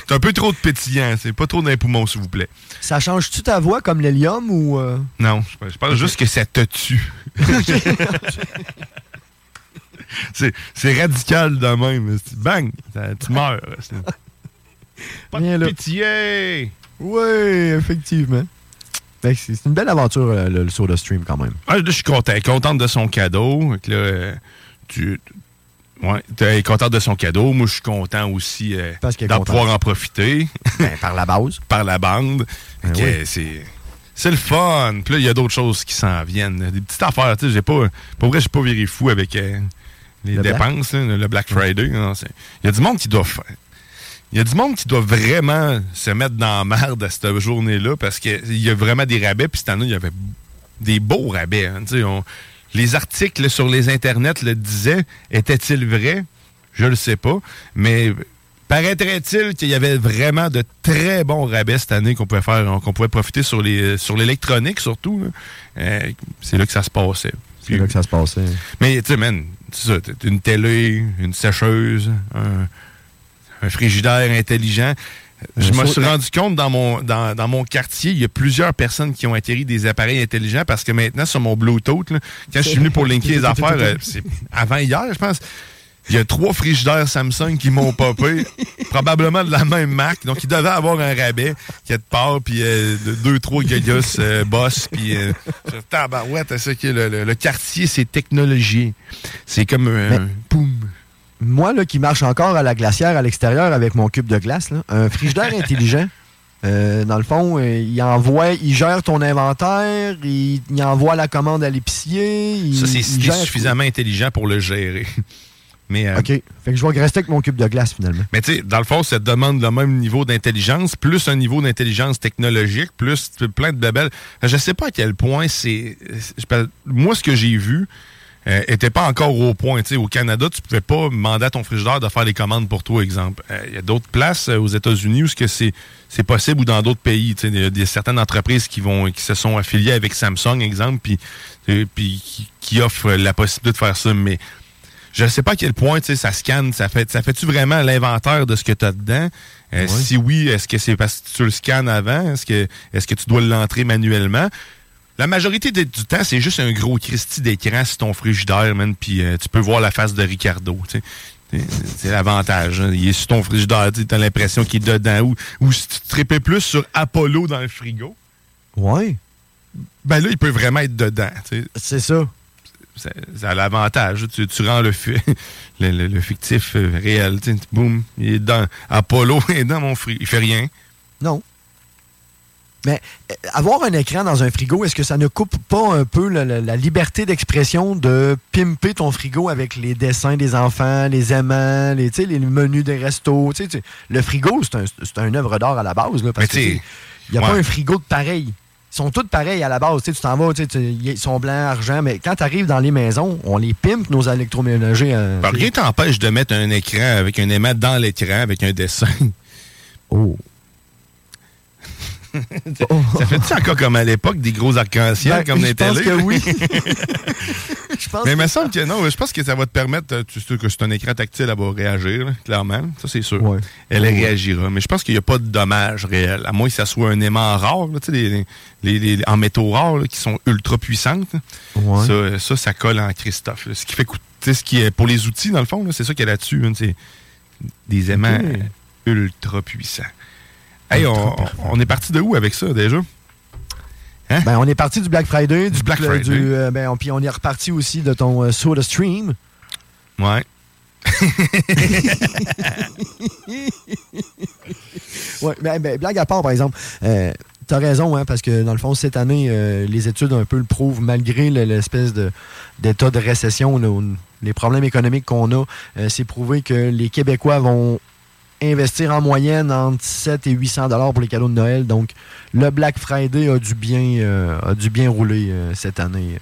C'est un peu trop de pétillant, c'est pas trop dans les poumons, s'il vous plaît. Ça change-tu ta voix comme l'hélium ou. euh? Non, je pense- je pense juste que ça te tue. c'est radical de même. Bang! ça- tu meurs. Pas de. Oui, effectivement. Que C'est une belle aventure, euh, le, le Soda Stream, quand même. Ah, je suis content. Contente de son cadeau. Là, euh, tu, Ouais, t'es content de son cadeau. Moi, je suis content aussi euh, d'en pouvoir en profiter. Ben, par la base. par la bande. Ben oui. c'est... C'est le fun. Puis là, il y a d'autres choses qui s'en viennent. Des petites affaires. Tu sais, j'ai pas... Pour vrai, j'ai pas viré fou avec euh, les Le Black? dépenses, là, le Black Friday. c'est- Il y a du monde qui doit faire... Il y a du monde qui doit vraiment se mettre dans la merde à cette journée-là parce qu'il y a vraiment des rabais. Puis cette année, il y avait des beaux rabais. hein. On- Les articles sur les internets le disaient. Était-il vrai? Je le sais pas. Mais paraîtrait-il qu'il y avait vraiment de très bons rabais cette année qu'on pouvait faire, qu'on pouvait profiter sur les sur l'électronique surtout. Euh, c'est là que ça se passait. C'est là que ça se passait. Mais tu sais, man, une télé, une sécheuse, un, un frigidaire intelligent. Je me suis rendu compte dans mon, dans, dans mon quartier, il y a plusieurs personnes qui ont atterri des appareils intelligents parce que maintenant, sur mon Bluetooth, là, quand je suis venu pour linker les affaires, euh, c'est avant hier, je pense, il y a trois frigidaires Samsung qui m'ont popé, probablement de la même marque. Donc, ils devaient avoir un rabais qui est de part, puis euh, de deux, trois gagos euh, boss, puis euh, tabarouette, c'est ça qui est le, le- le quartier, c'est technologie. C'est comme un... Poum. Moi, là, qui marche encore à la glacière à l'extérieur avec mon cube de glace, là, un frigidaire intelligent, euh, dans le fond, euh, il envoie, il gère ton inventaire, il, il envoie la commande à l'épicier. il- Ça, c'est il gère suffisamment intelligent pour le gérer. Mais, euh. OK. Fait que je vais rester avec mon cube de glace, finalement. Mais tu sais, dans le fond, ça te demande le même niveau d'intelligence, plus un niveau d'intelligence technologique, plus plein de bebelles. Je sais pas à quel point c'est... Moi, ce que j'ai vu euh, était pas encore au point. Tu sais, au Canada, tu pouvais pas demander à ton frigidaire de faire les commandes pour toi, exemple. Euh, Il y a d'autres places euh, aux États-Unis où ce que c'est c'est possible ou dans d'autres pays. Tu sais, Il y a des, certaines entreprises qui vont qui se sont affiliées avec Samsung, exemple, puis qui, qui offrent la possibilité de faire ça. Mais je ne sais pas à quel point tu sais, ça scanne, ça fait ça fait-tu vraiment l'inventaire de ce que tu as dedans? Euh. Si oui, est-ce que c'est parce que tu le scannes avant? Est-ce que est-ce que tu dois l'entrer manuellement? La majorité de- du temps, c'est juste un gros Christy d'écran sur ton frigidaire, man, puis euh, tu peux voir la face de Ricardo. tu sais. C'est- C'est l'avantage. hein. Il est sur ton frigidaire, tu as l'impression qu'il est dedans. Ou, ou si tu tripais plus sur Apollo dans le frigo, Ouais. ben là, il peut vraiment être dedans. C'est ça. Ça, ça a l'avantage. Tu, tu rends le, fi- le, le- le fictif euh, réel. Boum, il est dans Apollo est dans mon frigo. Il fait rien. Non. Mais euh, avoir un écran dans un frigo, est-ce que ça ne coupe pas un peu la, la- la liberté d'expression de pimper ton frigo avec les dessins des enfants, les aimants, les, les menus des restos? Le frigo, c'est un, un œuvre d'art à la base. Là, parce il n'y a pas un frigo de pareil. Ils sont tous pareils à la base. Tu t'en vas, ils sont blancs, argent, mais quand tu arrives dans les maisons, on les pimpe, nos électroménagers. Ben, rien t'empêche de mettre un écran avec un aimant dans l'écran avec un dessin. Oh. Ça fait-tu encore comme à l'époque des gros arcs-en-ciel Ben, comme je les pense télés? que oui. Je pense Mais il me semble que non. Je pense que ça va te permettre, euh, tu sais que c'est un écran tactile, elle va réagir, là, clairement. Ça, c'est sûr. Ouais. Elle Ouais. réagira. Mais je pense qu'il n'y a pas de dommage réel. À moins que ça soit un aimant rare, là, tu sais, les, les- les- en métaux rares là, qui sont ultra puissantes. là. Ouais. Ça, euh, ça, ça colle en Christophe. Ce qui fait ce qui est pour les outils, dans le fond, c'est ça qu'il y a là-dessus. hein, des aimants ultra puissants. Hey, on, on est parti de où avec ça déjà? Ben, on est parti du Black Friday, du, Black Friday. du, euh, ben, on, puis on est reparti aussi de ton euh, Soda Stream. Ouais. ouais, ben, ben, blague à part, par exemple, euh, t'as raison, hein, parce que dans le fond, cette année, euh, les études un peu le prouvent, malgré le- l'espèce de- d'état de récession, les problèmes économiques qu'on a, c'est prouvé que les Québécois vont investir en moyenne entre 7 et 800 dollars pour les cadeaux de Noël. Donc, le Black Friday a dû bien, euh, a dû bien rouler euh, cette année.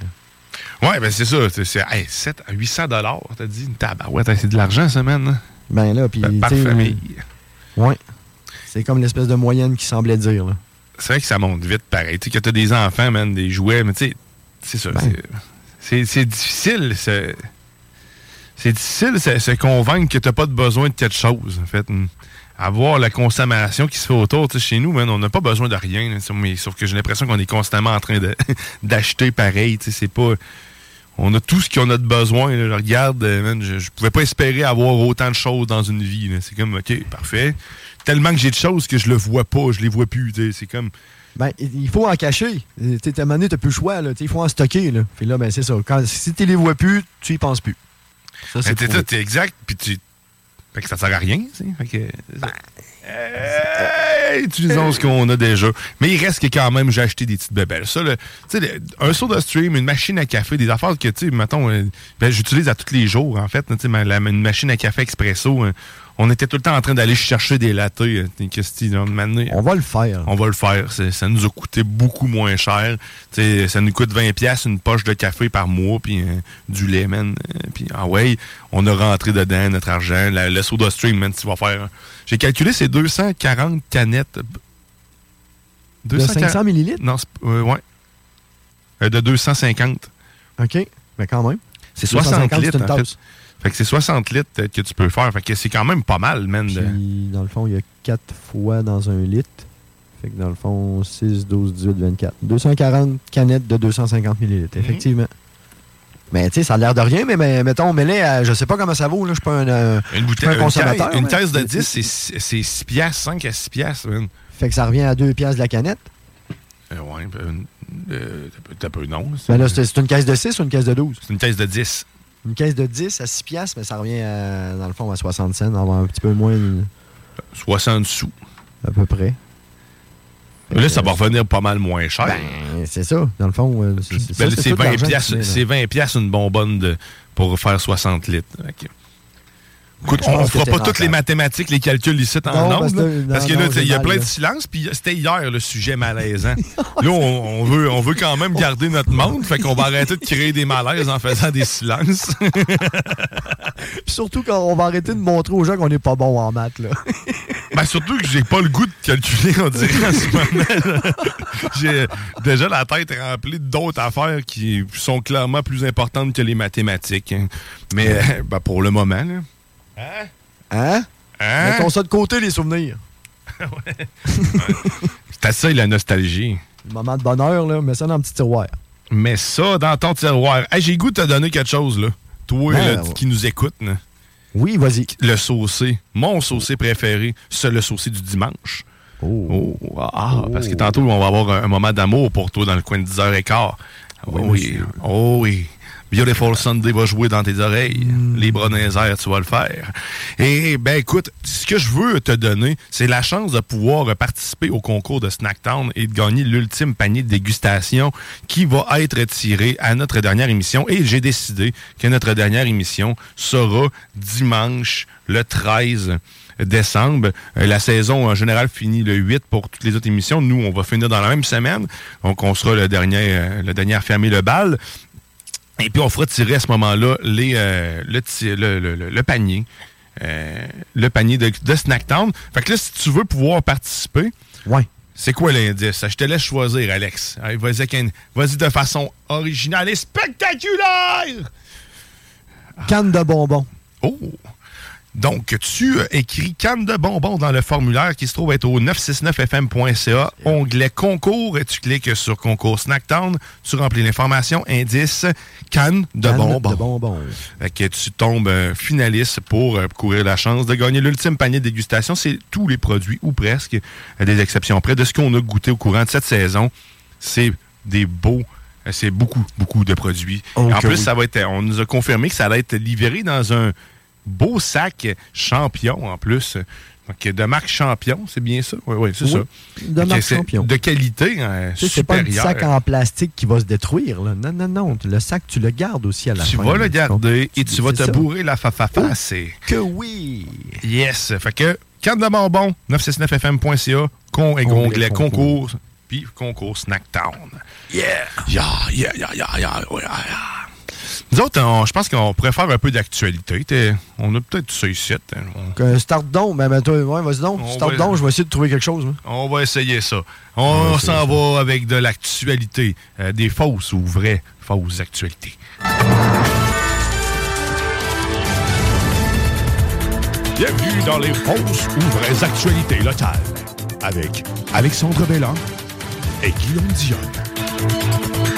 Ouais, ben c'est ça. C'est, c'est- hey, 7 à 800 dollars, t'as dit. Tabarouette, hey, c'est de l'argent, ça, man. Ben là, puis. Par famille. Ouais. C'est comme l'espèce de moyenne qui semblait dire. Là. C'est vrai que ça monte vite, pareil. Tu sais, que t'as des enfants, man, des jouets, mais tu sais, c'est ça. Ben. c'est- C'est, c'est difficile, c'est... C'est difficile se, se convaincre que t'as pas de besoin de quelque chose, en fait. Avoir la consommation qui se fait autour, tu chez nous, man, on n'a pas besoin de rien. mais, sauf que j'ai l'impression qu'on est constamment en train d'acheter pareil. tu C'est pas... On a tout ce qu'on a de besoin. Je regarde, euh, man, je, je pouvais pas espérer avoir autant de choses dans une vie. C'est comme, OK, parfait. Tellement que j'ai de choses que je le vois pas, je les vois plus. tu. C'est comme... Ben, il faut en cacher. Euh, Tu sais, à un moment donné, t'as plus le choix. Tu Il faut en stocker. Puis là, ben, c'est ça. Quand, si tu les vois plus, tu y penses plus. Ça, c'est Mais t'es- exact, puis tu. Fait que ça sert à rien, tu sais. Fait que. Ben, utilisons ce qu'on a déjà. Mais il reste que quand même, j'ai acheté des petites bébelles. Ça, le- le- un soda stream, une machine à café, des affaires que, tu sais, mettons, euh, ben, j'utilise à tous les jours, en fait. Ma- la- une machine à café expresso, euh, on était tout le temps en train d'aller chercher des lattés. euh, On va le faire. on va le faire. Ça nous a coûté beaucoup moins cher. Ça nous coûte 20$ piastres une poche de café par mois, puis euh, du lait, man. Puis, ah ouais, on a rentré dedans notre argent. La- le soda stream, man, tu vas faire. J'ai calculé, c'est 240 canettes. De 500 millilitres? Non, euh, ouais. Euh, de 250. OK. Mais quand même. C'est 60 250, litres, en fait. Fait que c'est 60 litres que tu peux faire. Fait que c'est quand même pas mal, man. Puis, dans le fond, il y a 4 fois dans un litre. Fait que dans le fond, 6, 12, 18, 24. 240 canettes de 250 millilitres, effectivement. Mais tu sais, ça a l'air de rien, mais, mais mettons, mets-les à, je sais pas comment ça vaut, là, je suis pas un, euh, Une bouteille, pas un une, consommateur. une caisse de 10, c'est c'est 6 piastres, 5 à 6 piastres, man. Fait que ça revient à 2 piastres de la canette. Euh, ouais, ben, euh, t'as peu- non. c'est- Mais là, c'est c'est une caisse de 6 ou une caisse de 12? C'est une caisse de 10. Une caisse de 10 à 6 piastres, mais ça revient à, dans le fond à 60 cents, on va un petit peu moins euh, 60 sous. à peu près. Là, ça va revenir pas mal moins cher. Ben, c'est ça, dans le fond. euh, c'est- Ben, ça, c'est tout 20 l'argent que piastres- tu mets, là. c'est 20 piastres une bonbonne de, pour faire 60 litres. Ok. Écoute, on ne fera pas t'es toutes les mathématiques, les calculs ici en ondes, parce que- là, parce que il y a plein de silence, puis c'était hier le sujet malaisant. là, on, on veut, on veut quand même garder notre monde, fait qu'on va arrêter de créer des malaises en faisant des silences. Puis surtout quand on va arrêter de montrer aux gens qu'on n'est pas bon en maths. Là. Ben, surtout que j'ai pas le goût de calculer, on dirait, en ce moment. J'ai déjà la tête remplie d'autres affaires qui sont clairement plus importantes que les mathématiques. hein. Mais ben, pour le moment, là. Hein? Hein? Mettons ça de côté, les souvenirs. C'est à ça la nostalgie. Le moment de bonheur, là, mets ça dans un petit tiroir. Mets ça dans ton tiroir. Hey, j'ai le goût de te donner quelque chose, là. Toi, Ben, là, ouais. qui nous écoute, là. Oui, vas-y. Le saucé. Mon saucé préféré, c'est le saucé du dimanche. Oh. ah, parce que tantôt, on va avoir un, un moment d'amour pour toi dans le coin de 10h15. Oui, oui. Oh oui. Beautiful Sunday va jouer dans tes oreilles. Mm. Les bras dans les airs, tu vas le faire. Et ben écoute, ce que je veux te donner, c'est la chance de pouvoir participer au concours de Snacktown et de gagner l'ultime panier de dégustation qui va être tiré à notre dernière émission. Et j'ai décidé que notre dernière émission sera dimanche le 13 décembre. Euh, La saison en général finit le 8 pour toutes les autres émissions. Nous, on va finir dans la même semaine. Donc, on sera le dernier, euh, le dernier à fermer le bal. Et puis, on fera tirer à ce moment-là les, euh, le, le, le- panier. euh, le panier de, de Snacktown. Fait que là, si tu veux pouvoir participer, ouais. c'est quoi l'indice? Je te laisse choisir, Alex. Vas-y vas-y de façon originale et spectaculaire! Canne de bonbons. Oh! Donc, tu écris canne de bonbons dans le formulaire qui se trouve être au 969fm.ca, onglet concours, et tu cliques sur concours Snacktown, tu remplis l'information, indice canne de Canne bonbons. de bonbons. Fait que tu tombes finaliste pour euh, courir la chance de gagner l'ultime panier de dégustation. C'est tous les produits, ou presque, à des exceptions près, de ce qu'on a goûté au courant de cette saison. C'est des beaux, c'est beaucoup, beaucoup de produits. Oh, en plus, ça va être, on nous a confirmé que ça allait être livré dans un beau sac champion en plus. Donc, de marque champion, c'est bien ça? Oui, oui, c'est Oui, ça. de marque Champion. De qualité Tu sais, c'est pas un sac en plastique qui va se détruire. Là. Non, non, non. Le sac, tu le gardes aussi à la Tu fin. vas le garder et tu vas te ça. bourrer la fafafa. C'est Que oui! Yes. Fait que, canne de bonbons, 969fm.ca, con et Onglet onglet concours. concours, puis concours Snacktown. Yeah! Yeah, yeah, yeah, yeah, yeah, yeah, yeah. Nous autres, je pense qu'on pourrait faire un peu d'actualité. On a peut-être ça ici. hein. On- Un start donc. Ben, ben, toi, ouais, vas-y donc. On Start va- donc, je vais essayer de trouver quelque chose. On va essayer ça. On s'en va avec de l'actualité. euh, des fausses ou vraies fausses actualités. Bienvenue dans les fausses ou vraies actualités locales avec Alexandre Belland et Guillaume Dionne.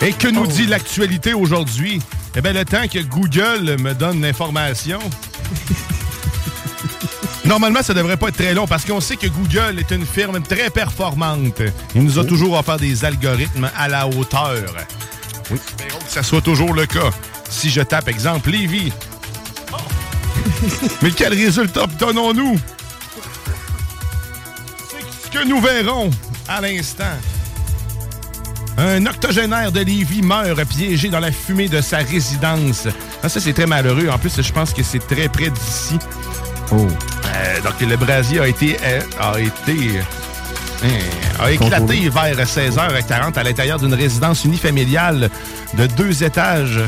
Et que nous dit l'actualité aujourd'hui? Eh bien, le temps que Google me donne l'information. Normalement, ça devrait pas être très long parce qu'on sait que Google est une firme très performante. Il nous a toujours offert des algorithmes à la hauteur. Oui. Espérons que ça soit toujours le cas. Si je tape, exemple, Lévis. Mais quel résultat obtenons-nous? C'est ce que nous verrons à l'instant. Un octogénaire de Lévis meurt piégé dans la fumée de sa résidence. Ah, ça, c'est très malheureux. En plus, je pense que c'est très près d'ici. Oh. Euh, donc, le brasier a été... euh, a été... a éclaté vers 16h40 à l'intérieur d'une résidence unifamiliale de deux étages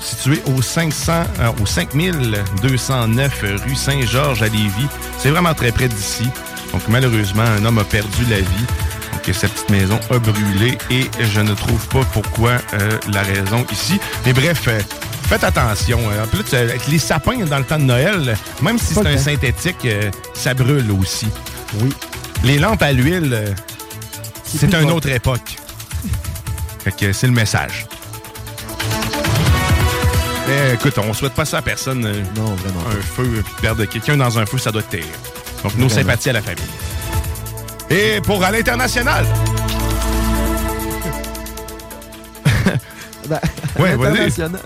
située au 500, euh, au 5209 rue Saint-Georges à Lévis. C'est vraiment très près d'ici. Donc, malheureusement, un homme a perdu la vie. Donc, sa petite maison a brûlé et je ne trouve pas pourquoi euh, la raison ici. Mais bref, euh, faites attention. Euh, En plus, avec les sapins dans le temps de Noël, même si c'est un synthétique, ça brûle aussi. Oui. Les lampes à l'huile, c'est une autre époque. Fait que c'est le message. Mais écoute, on souhaite pas ça à personne. Non, vraiment. Un feu, puis perdre quelqu'un dans un feu, ça doit être terrible. Donc, nos sympathies à la famille. Et pour à l'international, Ben, l'international.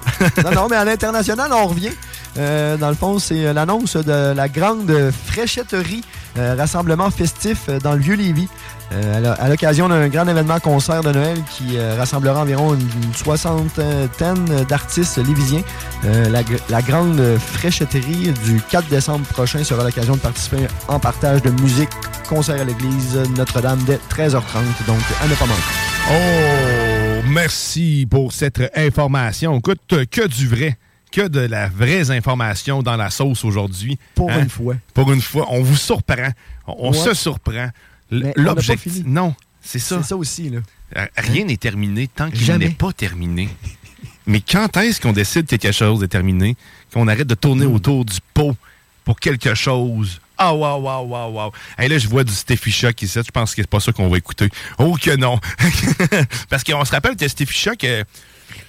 non, non, mais à l'international, on revient. Euh, dans le fond, c'est euh, l'annonce de la grande fraîchetterie, euh, rassemblement festif dans le Vieux-Lévis. Euh, à l'occasion d'un grand événement concert de Noël qui rassemblera environ une, une soixantaine d'artistes lévisiens. La, la grande fraîchetterie du 4 décembre prochain sera l'occasion de participer en partage de musique, concert à l'église Notre-Dame dès 13h30. Donc, à ne pas manquer. Oh, merci pour cette information. Écoute, que du vrai, que de la vraie information dans la sauce aujourd'hui. Pour Hein? une fois. Pour une fois, on vous surprend. On, Ouais. se surprend. L'objectif. Non, c'est ça. C'est ça aussi, là. Euh, Rien n'est terminé tant qu'il n'est pas terminé. Mais quand est-ce qu'on décide que quelque chose est terminé? Qu'on arrête de tourner Hmm. autour du pot pour quelque chose? Ah, waouh, waouh, waouh, waouh. Hey, là, je vois du Steffi Shock ici. Je pense que c'est pas ça qu'on va écouter. Oh que non. Parce qu'on se rappelle que Steffi Shock, euh,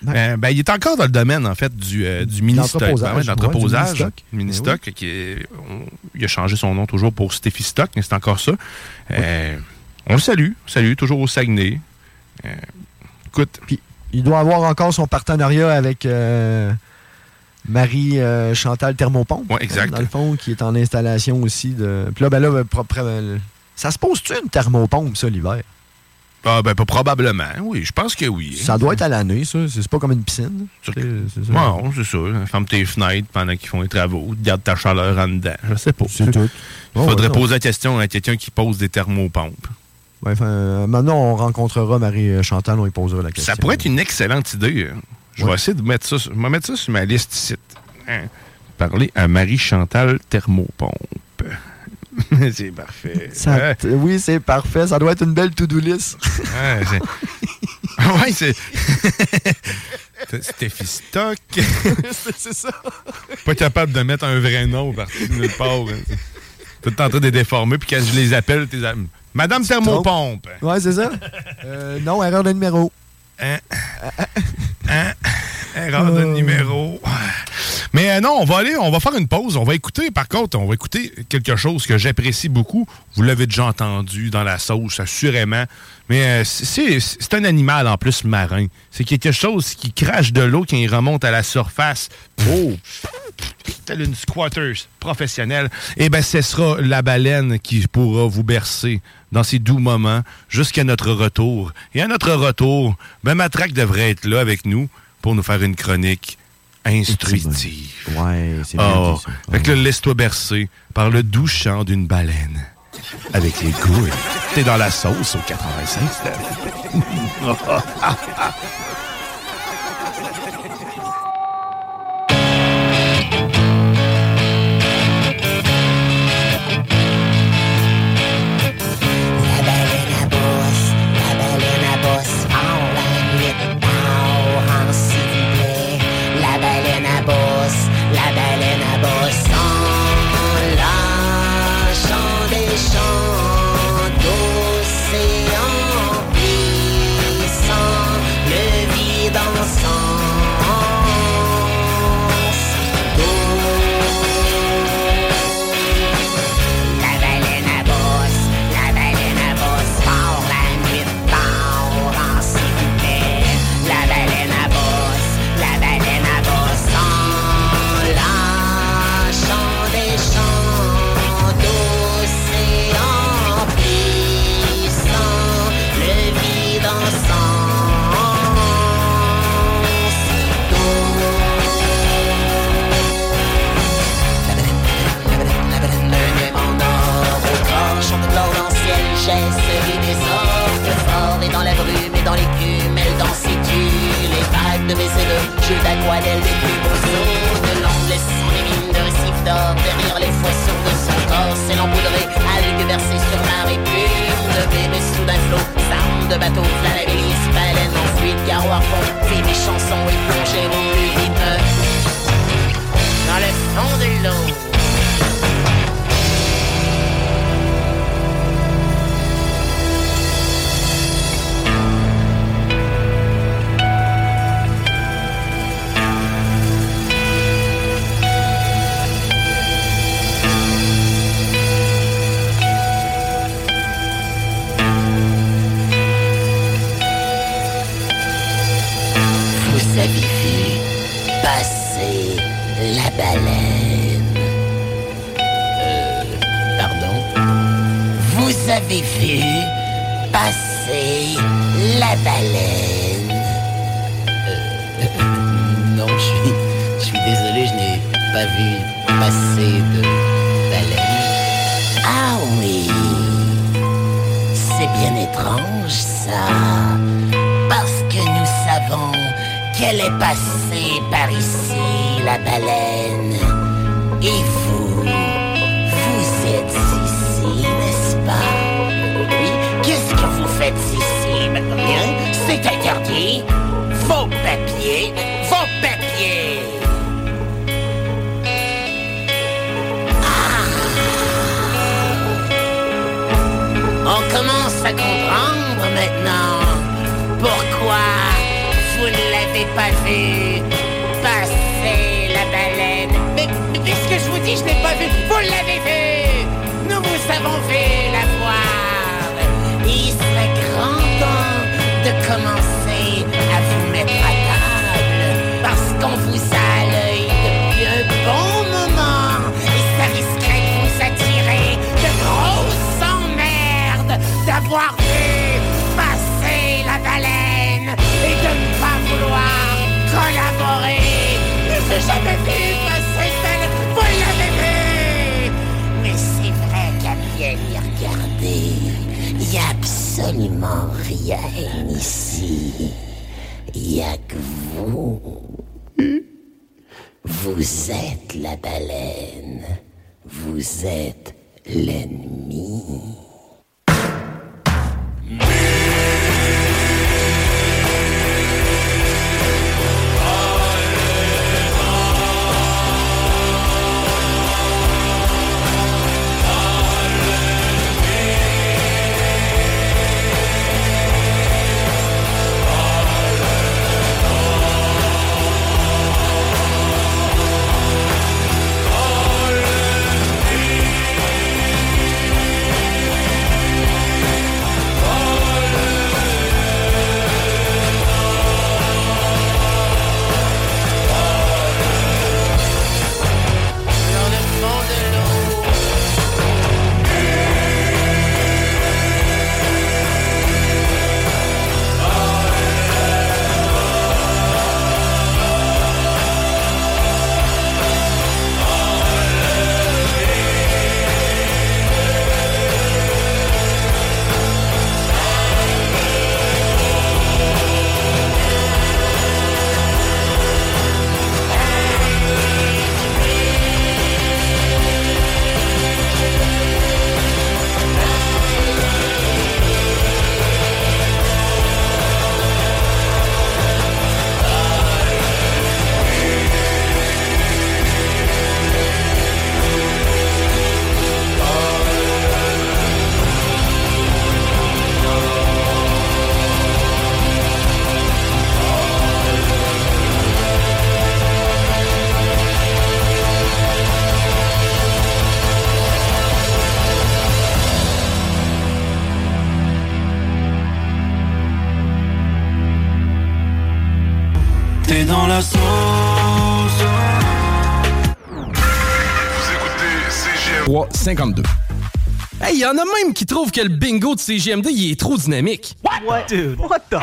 euh, ben, il est encore dans le domaine, en fait, du, euh, du mini-stock. L'entreposage, Ben ouais, mini-stock. qui on- il a changé son nom toujours pour Steffi Stock, mais c'est encore ça. Euh, on le salue. Salut, toujours au Saguenay. Écoute. Puis, il doit avoir encore son partenariat avec euh, Marie-Chantal Thermopompe. Ouais, exact. Dans le fond, qui est en installation aussi. De... Puis là, ben là, ben, pro- pro- euh, ça se pose-tu une thermopompe, ça, l'hiver? Ah, ben, pas probablement. Oui, je pense que oui. Ça doit être à l'année, ça. C'est pas comme une piscine. C'est c'est ça. Non, c'est ça. Ferme tes fenêtres pendant qu'ils font les travaux. Garde ta chaleur en dedans. Je sais pas. C'est tout. Il faudrait ouais, poser la question à quelqu'un qui pose des thermopompes. Ouais, euh, maintenant, on rencontrera Marie-Chantal, on lui posera la question. Ça pourrait être une excellente idée. Je vais Ouais. essayer de mettre ça, sur- je vais mettre ça sur ma liste ici. Hein. Parler à Marie-Chantal Thermopompe. c'est parfait. Ça- Ouais. Oui, c'est parfait. Ça doit être une belle to-do list. Ouais, c'est- ouais, c'est. Steffi Stock. c'est ça. Pas capable de mettre un vrai nom partout de nulle part. hein. Tout en train de déformer, puis quand je les appelle, t'es am- Madame Thermopompe. Ouais, c'est ça. Euh, non, erreur de numéro. Hein? Hein? Erreur Oh. de numéro. Mais euh, non, on va aller, on va faire une pause. On va écouter, par contre, on va écouter quelque chose que j'apprécie beaucoup. Vous l'avez déjà entendu dans la sauce, assurément. Mais euh, c'est c'est un animal en plus marin. C'est quelque chose qui crache de l'eau quand il remonte à la surface. Oh! Telle une squatter professionnelle. Eh bien, ce sera la baleine qui pourra vous bercer dans ces doux moments jusqu'à notre retour. Et à notre retour, ben, Matraque devrait être là avec nous pour nous faire une chronique instructive. Ouais, c'est bien Oh, dit, ça. fait que là, laisse-toi bercer par le doux chant d'une baleine. Avec les couilles. T'es dans la sauce au 85. ici. Il a que vous. Vous êtes la baleine. Vous êtes l'ennemi. qui trouve que le bingo de CGMD, il est trop dynamique. What? What, dude? What the?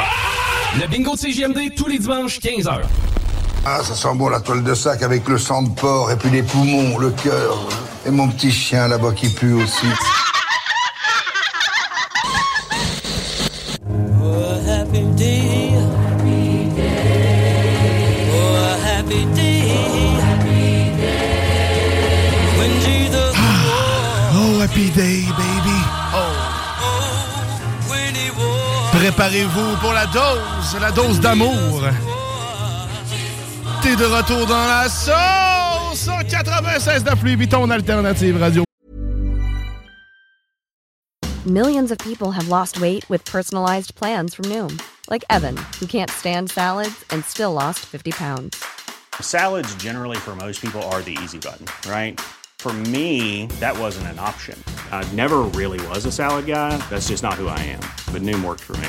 Le bingo de CGMD, tous les dimanches, 15h. Ah, ça sent bon la toile de sac avec le sang de porc et puis les poumons, le cœur et mon petit chien là-bas qui pue aussi. Préparez-vous pour la dose, la dose d'amour. T'es de retour dans la sauce 96 de Louis Vuitton Alternative Radio. Millions of people have lost weight with personalized plans from Noom, like Evan, who can't stand salads and still lost 50 pounds. Salads, generally, for most people, are the easy button, right? For me, that wasn't an option. I never really was a salad guy. That's just not who I am. But Noom worked for me.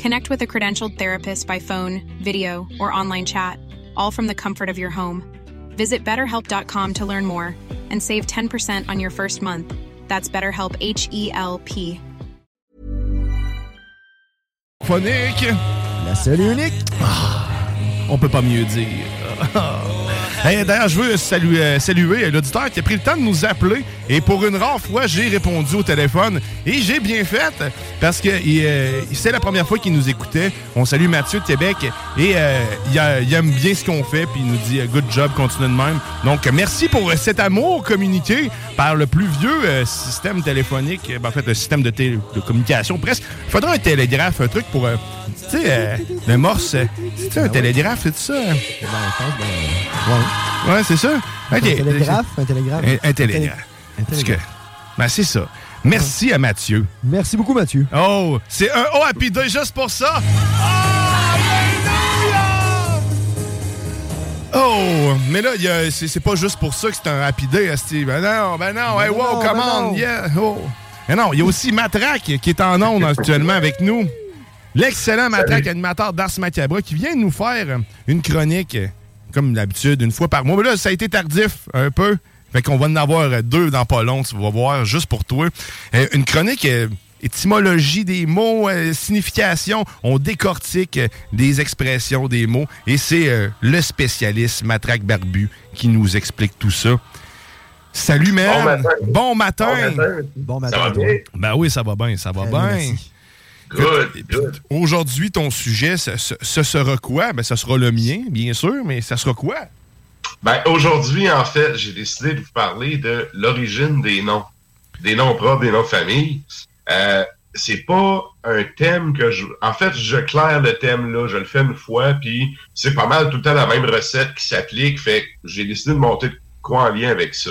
Connect with a credentialed therapist by phone, video, or online chat, all from the comfort of your home. Visit betterhelp.com to learn more and save 10% on your first month. That's BetterHelp H E L P. Phonique. La seule et unique. Ah, on peut pas mieux dire. Hey, D'ailleurs, je veux saluer, euh, saluer l'auditeur qui a pris le temps de nous appeler. Et pour une rare fois, j'ai répondu au téléphone. Et j'ai bien fait parce que euh, c'est la première fois qu'il nous écoutait. On salue Mathieu de Québec. Et euh, il, a- il aime bien ce qu'on fait. Puis il nous dit euh, good job, continue de même. Donc, merci pour cet amour communiqué par le plus vieux euh, système téléphonique. ben, en fait, le système de, télé- de communication presque. Il faudrait un télégraphe, un truc pour. euh, tu sais, euh, le morse. C'est un télégraphe, c'est ça? hein? Ouais, c'est ça. Un télégraphe, un télégraphe. Un, un télégraphe. Parce que- ben, c'est ça. Merci à Mathieu. Merci beaucoup, Mathieu. Oh, c'est un Oh Happy Day juste pour ça. Oh, mais là, il y a- c'est c'est pas juste pour ça que c'est un Happy Day, Steve. Ben non, ben non, hey, Ben wow, non, come ben on, non. yeah, oh. Mais non, il y a aussi Matraque qui est en ondes actuellement avec nous. L'excellent Matraque, animateur d'Ars Macabra, qui vient nous faire une chronique, comme d'habitude, une fois par mois. Mais là, ça a été tardif un peu. Fait qu'on va en avoir deux dans pas long, tu vas voir, juste pour toi. Euh, une chronique euh, étymologie des mots, euh, signification. On décortique euh, des expressions des mots. Et c'est euh, le spécialiste Matraque Barbu qui nous explique tout ça. Salut, man! Bon matin. Bon matin! Bon matin. Ça va bien? Ben oui, ça va bien, ça va Salut, bien. Good, Aujourd'hui, ton sujet, ce, ce- ce sera quoi? Ben, ce sera le mien, bien sûr, mais ça sera quoi? Ben, aujourd'hui, en fait, j'ai décidé de vous parler de l'origine des noms. Des noms propres, des noms de famille. Euh, c'est pas un thème que je... En fait, je claire le thème là, je le fais une fois, puis c'est pas mal tout le temps la même recette qui s'applique, fait que j'ai décidé de monter de quoi en lien avec ça.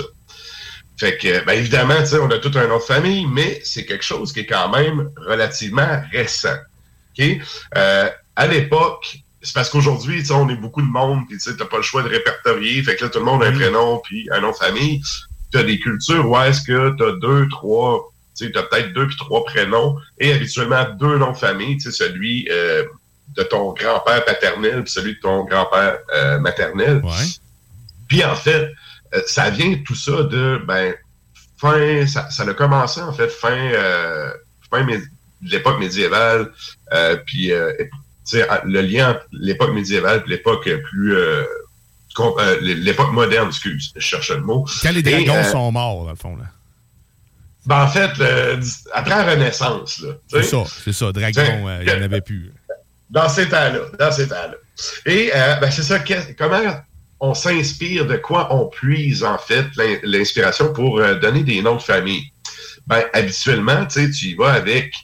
Fait que, ben évidemment, tu sais, on a tout un nom de famille, mais c'est quelque chose qui est quand même relativement récent. OK? Euh, à l'époque, c'est parce qu'aujourd'hui, tu sais, on est beaucoup de monde, puis tu sais, t'as pas le choix de répertorier. Fait que là, tout le monde a un prénom, puis un nom de famille. T'as des cultures où est-ce que t'as deux, trois, tu sais, t'as peut-être deux puis trois prénoms, et habituellement deux noms de famille, tu sais, celui euh, de ton grand-père paternel, puis celui de ton grand-père euh, maternel. Puis en fait, ça vient tout ça de ben fin ça, ça a commencé en fait fin euh, fin mé- l'époque médiévale euh, puis euh, le lien entre l'époque médiévale et l'époque plus euh, euh, l'époque moderne excuse je cherche le mot Quand les dragons euh, sont morts, dans le fond. Là. ben, en fait après la Renaissance là C'est ça, c'est ça. Dragon, Tiens, euh, il n'y en avait plus. Dans ces temps-là, dans ces temps-là. Et euh, ben, c'est ça, comment on s'inspire, de quoi on puise en fait l'in- l'inspiration pour euh, donner des noms de famille. Ben, habituellement, tu sais, tu y vas avec,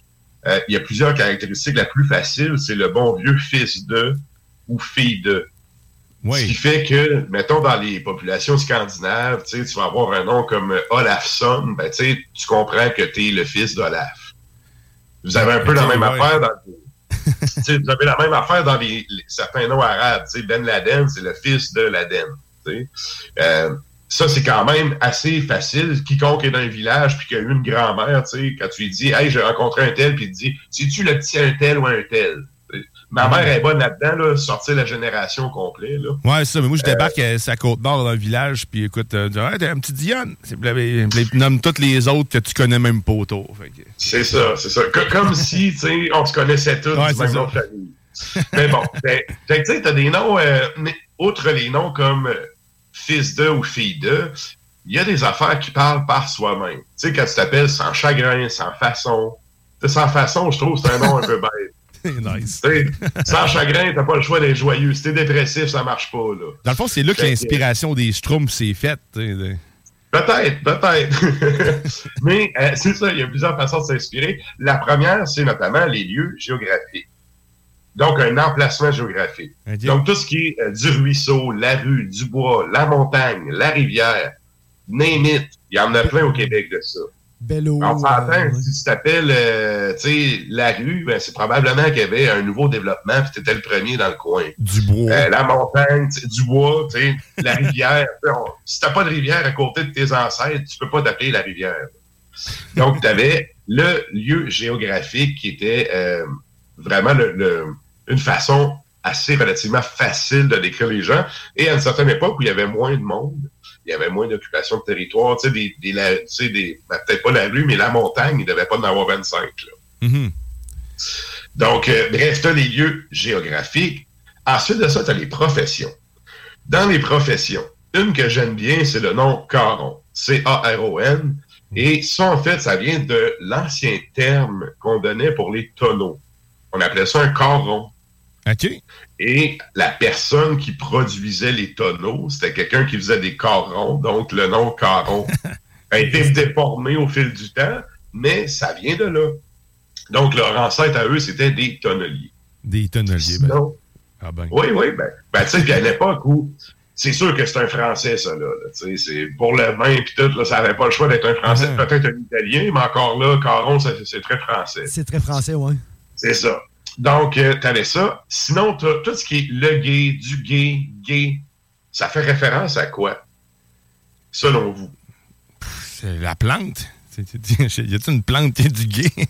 euh, il y a plusieurs caractéristiques. La plus facile, c'est le bon vieux fils de ou fille de. Ce qui fait que, mettons, dans les populations scandinaves, tu vas avoir un nom comme Olafsson, ben, tu comprends que tu es le fils d'Olaf. Vous avez un peu la même affaire dans vous avez la même affaire dans les, certains noms arabes. Tu sais, Ben Laden, c'est le fils de Laden. tu. Euh, ça, c'est quand même assez facile. Quiconque est dans un village puis qui a eu une grand-mère, tu quand tu lui dis Hey, j'ai rencontré un tel, puis il te dit Si-tu le petit un tel ou un tel? Tu Ma mère est bonne là-dedans, là, sortir la génération complète. Là. Ouais, c'est ça. Mais moi, je débarque euh, à Côte-Nord dans le village, puis écoute, euh, dis, ah, t'es un petit Dionne. Là, ben, toutes les autres que tu connais même pas autour. Que- C'est ça, c'est ça. Co- Comme si, tu sais, on se connaissait tous Ouais, du même nom famille. Mais bon, ben, tu sais, t'as des noms, euh, mais outre les noms comme euh, fils de ou fille de, il y a des affaires qui parlent par soi-même. Tu sais, quand tu t'appelles sans chagrin, sans façon. Tu sans façon, je trouve, c'est un nom un peu bête. nice. Sans chagrin, t'as pas le choix d'être joyeux. Si t'es dépressif, ça marche pas, là. Dans le fond, c'est là que l'inspiration des Schtroumpfs s'est faite. Peut-être, peut-être. Mais euh, c'est ça, il y a plusieurs façons de s'inspirer. La première, c'est notamment les lieux géographiques. Donc, un emplacement géographique. Donc, tout ce qui est euh, du ruisseau, la rue, du bois, la montagne, la rivière, name it. Il y en a plein au Québec de ça. Bello. On s'entend, euh, si tu t'appelles, euh, tu sais, la rue, ben, c'est probablement qu'il y avait un nouveau développement, puis tu étais le premier dans le coin. Du bois. Euh, la montagne, tu du bois, tu sais, la rivière. tu on- si t'as pas de rivière à côté de tes ancêtres, tu peux pas t'appeler la rivière. Donc, tu avais le lieu géographique qui était vraiment le- le- une façon assez relativement facile de décrire les gens. Et à une certaine époque où il y avait moins de monde, il y avait moins d'occupation de territoire, tu sais, des, des, la- tu sais, des- ben, peut-être pas la rue, mais la montagne, il ne devait pas en avoir 25. là. Mhm. Donc, euh, bref, tu as les lieux géographiques. Ensuite de ça, tu as les professions. Dans les professions, une que j'aime bien, c'est le nom caron. C-A-R-O-N. Et ça, en fait, ça vient de l'ancien terme qu'on donnait pour les tonneaux. On appelait ça un caron. Et la personne qui produisait les tonneaux, c'était quelqu'un qui faisait des carons, donc le nom caron a été déformé au fil du temps, mais ça vient de là. Donc, leur ancêtre à eux, c'était des tonneliers. Des tonneliers. Ben. Ah ben. Oui, oui, ben, ben tu sais, puis à l'époque où c'est sûr que c'est un Français, ça, là. là, tu sais, c'est pour le vin puis tout, là, ça n'avait pas le choix d'être un Français, Uh-huh. peut-être un Italien, mais encore là, Caron, c'est très français. C'est très français, ouais. C'est ça. Donc, tu avais ça. Sinon, tu tout ce qui est le gay, du gay, gay, ça fait référence à quoi? Selon vous? C'est la plante. Y a-t-il une plante qui est du gay?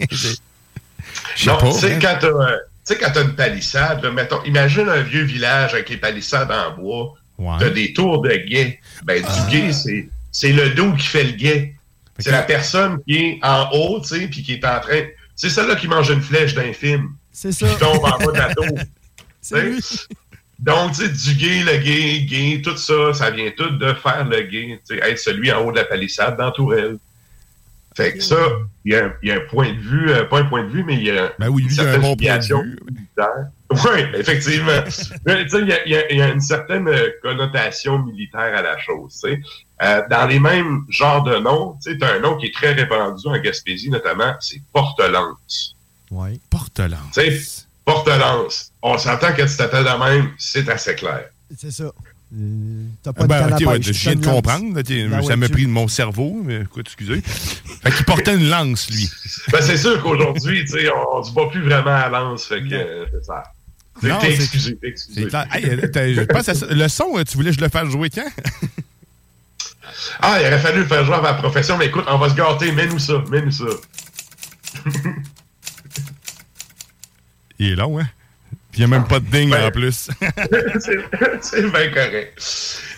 Non, tu sais, hein. quand t'as, euh, tu sais, quand t'as une palissade, là, mettons, imagine un vieux village avec les palissades en bois, Ouais. t'as des tours de guet. Ben, du guet, c'est, c'est le dos qui fait le guet. C'est la personne qui est en haut, tu sais, puis qui est en train... C'est celle-là qui mange une flèche d'un film. C'est ça. Qui tombe en bas de la tour. Donc, tu sais, du gay, le gay, gay, tout ça, ça vient tout de faire le gay, tu sais, être celui en haut de la palissade dans Tourelle. Fait que ça, il y, a un- il y a un point de vue, euh, pas un point de vue, mais il y a Ben oui, lui, il a un certaine bon point de filiation. Oui, effectivement. Mais, tu sais, il y y, a- il y a une certaine euh, connotation militaire à la chose. Euh, dans les mêmes genres de noms, tu as un nom qui est très répandu en Gaspésie, notamment, c'est Portelance. Ouais. Portelance. Tu sais, Portelance. On s'entend que tu t'appelles de même, c'est assez clair. C'est ça. Euh, T'as pas Ah ben, de canne à ok, ouais, pêche, je viens de comprendre. là, Ben ça ouais, m'a tu- pris de mon cerveau, mais écoute, excusez. Fait qu'il portait une lance, lui. Ben, c'est sûr qu'aujourd'hui, tu sais, on ne se bat plus vraiment à lance, fait que euh, c'est ça. T'es excusé, t'es excusé. Hey, euh, t'as- je pense à ça. Le son, tu voulais que je le fasse jouer quand? Ah, il aurait fallu le faire jouer à ma profession, mais écoute, on va se gâter, mets-nous ça, mets-nous ça. Il est long, hein? Puis il n'y a même pas de ding Ben, en plus. c'est bien correct.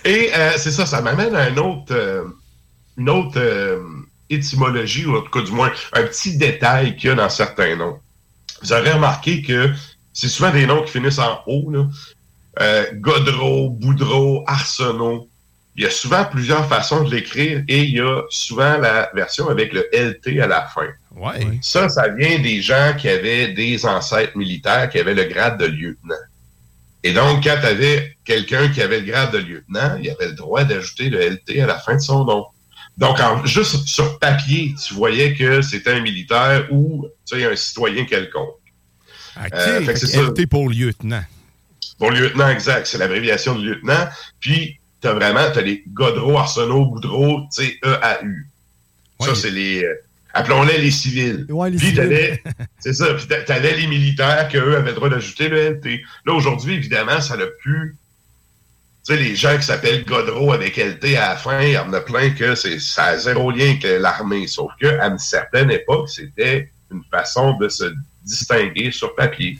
Et euh, c'est ça, ça m'amène à un autre, euh, une autre euh, étymologie, ou en tout cas du moins un petit détail qu'il y a dans certains noms. Vous aurez remarqué que c'est souvent des noms qui finissent en O, là. Euh, Godreau, Boudreau, Arsenault. Il y a souvent plusieurs façons de l'écrire et il y a souvent la version avec le LT à la fin. Ouais. Ça, ça vient des gens qui avaient des ancêtres militaires qui avaient le grade de lieutenant. Et donc, quand tu avais quelqu'un qui avait le grade de lieutenant, il avait le droit d'ajouter le LT à la fin de son nom. Donc, en- juste sur papier, tu voyais que c'était un militaire ou tu sais, un citoyen quelconque. OK, Euh, fait que que ça. LT pour lieutenant. Pour lieutenant, exact, c'est l'abréviation de lieutenant. Puis, tu as vraiment t'as les Godreau, Arsenault, Boudreau, tu sais, EAU. Ça, c'est les. euh, Appelons-les les civils. Ouais, les puis t'avais, c'est ça, puis t'a- t'avais les militaires qu'eux avaient le droit d'ajouter le LT. Là, aujourd'hui, évidemment, ça n'a plus. Tu sais, les gens qui s'appellent Godreau avec LT à la fin, il y en a plein que c'est, ça a zéro lien avec l'armée. Sauf qu'à une certaine époque, c'était une façon de se distinguer sur papier.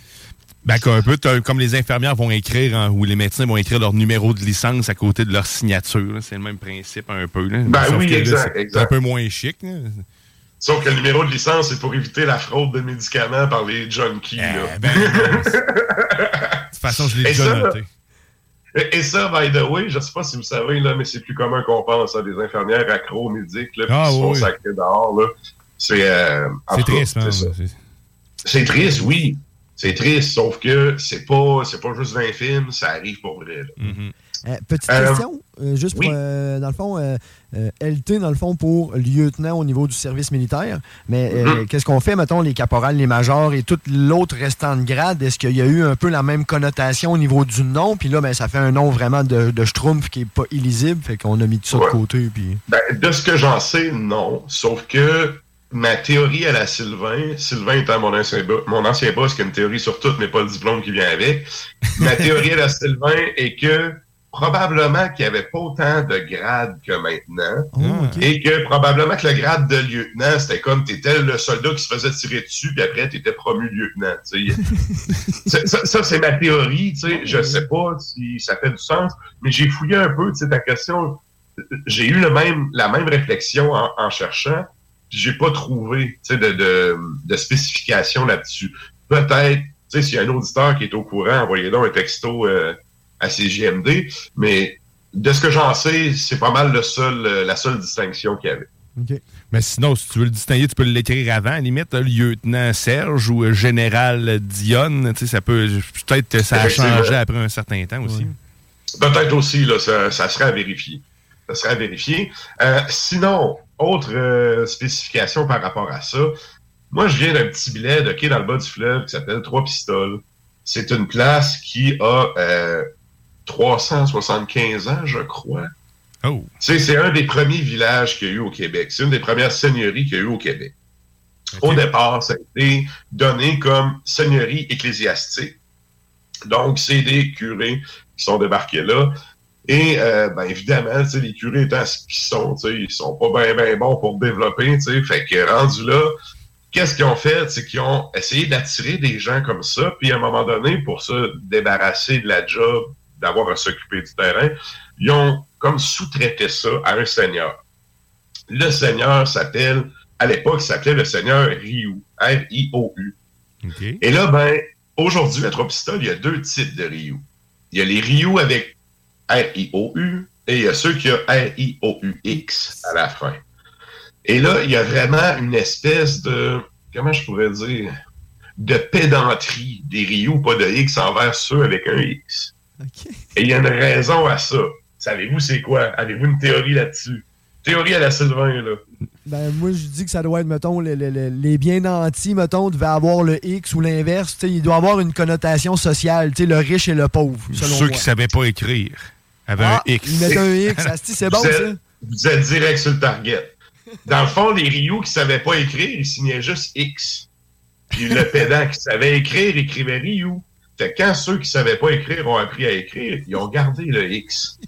Ben, comme un peu, comme les infirmières vont écrire, hein, ou les médecins vont écrire leur numéro de licence à côté de leur signature. C'est le même principe un peu. Là. Ben Sauf oui, là, exact, un peu moins chic. là. Sauf que le numéro de licence, c'est pour éviter la fraude de médicaments par les junkies. là. ben, De toute façon, je l'ai déjà ça, noté. Et ça, by the way, je sais pas si vous savez, là, mais c'est plus commun qu'on pense à des infirmières accro-médiques là, Ah, qui se font oui. sacrer dehors. là. C'est euh, triste, hein, C'est triste, oui. C'est triste, sauf que c'est pas, c'est pas juste 20 films, ça arrive pour vrai. Mm-hmm. Euh, petite Euh, question, euh, juste pour, oui. euh, dans le fond, euh, euh, LT, dans le fond, pour lieutenant au niveau du service militaire. Mais euh, Mhm. qu'est-ce qu'on fait, mettons, les caporales, les majors et tout l'autre restant de grade? Est-ce qu'il y a eu un peu la même connotation au niveau du nom? Puis là, ben, ça fait un nom vraiment de, de schtroumpf qui est pas illisible. Fait qu'on a mis tout ça de côté. Puis... Ben, de ce que j'en sais, non. Sauf que ma théorie à la Sylvain, Sylvain étant mon ancien, bo- mon ancien boss, qui a une théorie sur tout, mais pas le diplôme qui vient avec, ma théorie à la Sylvain est que probablement qu'il n'y avait pas autant de grades que maintenant. Et que probablement que le grade de lieutenant, c'était comme tu étais le soldat qui se faisait tirer dessus, puis après, tu étais promu lieutenant. ça, ça- ça, c'est ma théorie. tu sais. Je sais pas si ça fait du sens, mais j'ai fouillé un peu tu sais, ta question. J'ai eu le même, la même réflexion en, en cherchant, j'ai pas trouvé tu sais, de, de, de spécification là-dessus. Peut-être, tu sais, s'il y a un auditeur qui est au courant, envoyez donc un texto euh, à CGMD, mais de ce que j'en sais, c'est pas mal le seul, euh, la seule distinction qu'il y avait. Mais sinon, si tu veux le distinguer, tu peux l'écrire avant, à la limite, là, lieutenant Serge ou euh, général Dionne. Tu sais, ça peut. Peut-être que ça a changé après un certain temps aussi. Peut-être aussi, là, ça, ça serait à vérifier. Ça serait à vérifier. Euh, sinon, autre euh, spécification par rapport à ça, moi, je viens d'un petit billet de quai dans le bas du fleuve qui s'appelle Trois Pistoles. C'est une place qui a euh, 375 ans, je crois. Oh. C'est un des premiers villages qu'il y a eu au Québec. C'est une des premières seigneuries qu'il y a eu au Québec. Au départ, ça a été donné comme seigneurie ecclésiastique. Donc, c'est des curés qui sont débarqués là. Et euh, ben, évidemment, tu sais, les curés étant ce qu'ils sont, tu sais, ils sont pas bien ben bons pour développer. tu sais. Fait que rendu là, qu'est-ce qu'ils ont fait? C'est qu'ils ont essayé d'attirer des gens comme ça. Puis à un moment donné, pour se débarrasser de la job, d'avoir à s'occuper du terrain, ils ont comme sous-traité ça à un seigneur. Le seigneur s'appelle, à l'époque, il s'appelait le seigneur Rioux, R-I-O-U. Et là, ben, aujourd'hui, à Trois-Pistoles, il y a deux types de Rioux. Il y a les Rioux avec R-I-O-U et il y a ceux qui ont R-I-O-U-X à la fin. Et là, il y a vraiment une espèce de, comment je pourrais dire, de pédanterie des Rioux, pas de X envers ceux avec un X. Et il y a une raison à ça. Savez-vous c'est quoi? Avez-vous une théorie là-dessus? Théorie à la Sylvain, là. Ben, moi, je dis que ça doit être, mettons, le- le- le- les bien nantis, mettons, devaient avoir le X ou l'inverse. Tu sais, Il doit avoir une connotation sociale, tu sais, le riche et le pauvre, selon Ceux moi. qui savaient pas écrire Ah, un X. ils mettent un X, asti, c'est bon, vous êtes, ça. Vous êtes direct sur le target. Dans le fond, les Rioux qui savaient pas écrire, ils signaient juste X. Puis le pédant qui savait écrire, écrivait. Fait que quand ceux qui savaient pas écrire ont appris à écrire, ils ont gardé le X.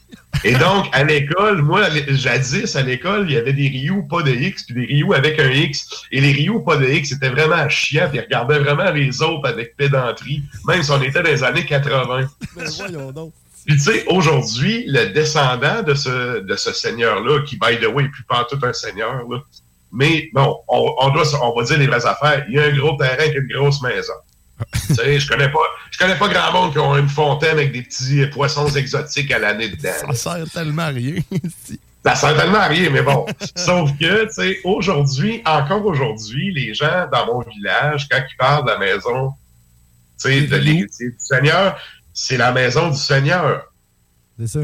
Et donc, à l'école, moi, jadis, à l'école, il y avait des Rioux pas de X, puis des Rioux avec un X. Et les Rioux pas de X, c'était vraiment chiant, puis ils regardaient vraiment les autres avec pédanterie, même si on était dans les années 80. Ben, voyons donc. Puis tu sais, aujourd'hui, le descendant de ce, de ce seigneur-là, qui, by the way, est plus pas tout un seigneur, là, mais bon, on, on doit, on va dire les vraies affaires. Il y a un gros terrain avec une grosse maison. tu sais, je connais pas, je connais pas grand monde qui ont une fontaine avec des petits poissons exotiques à l'année dedans. Ça sert tellement à rien. Ça sert tellement à rien, mais bon. Sauf que, tu sais, aujourd'hui, encore aujourd'hui, les gens dans mon village, quand ils parlent de la maison, tu sais, de l'héritier du Seigneur, c'est la maison du Seigneur. C'est ça.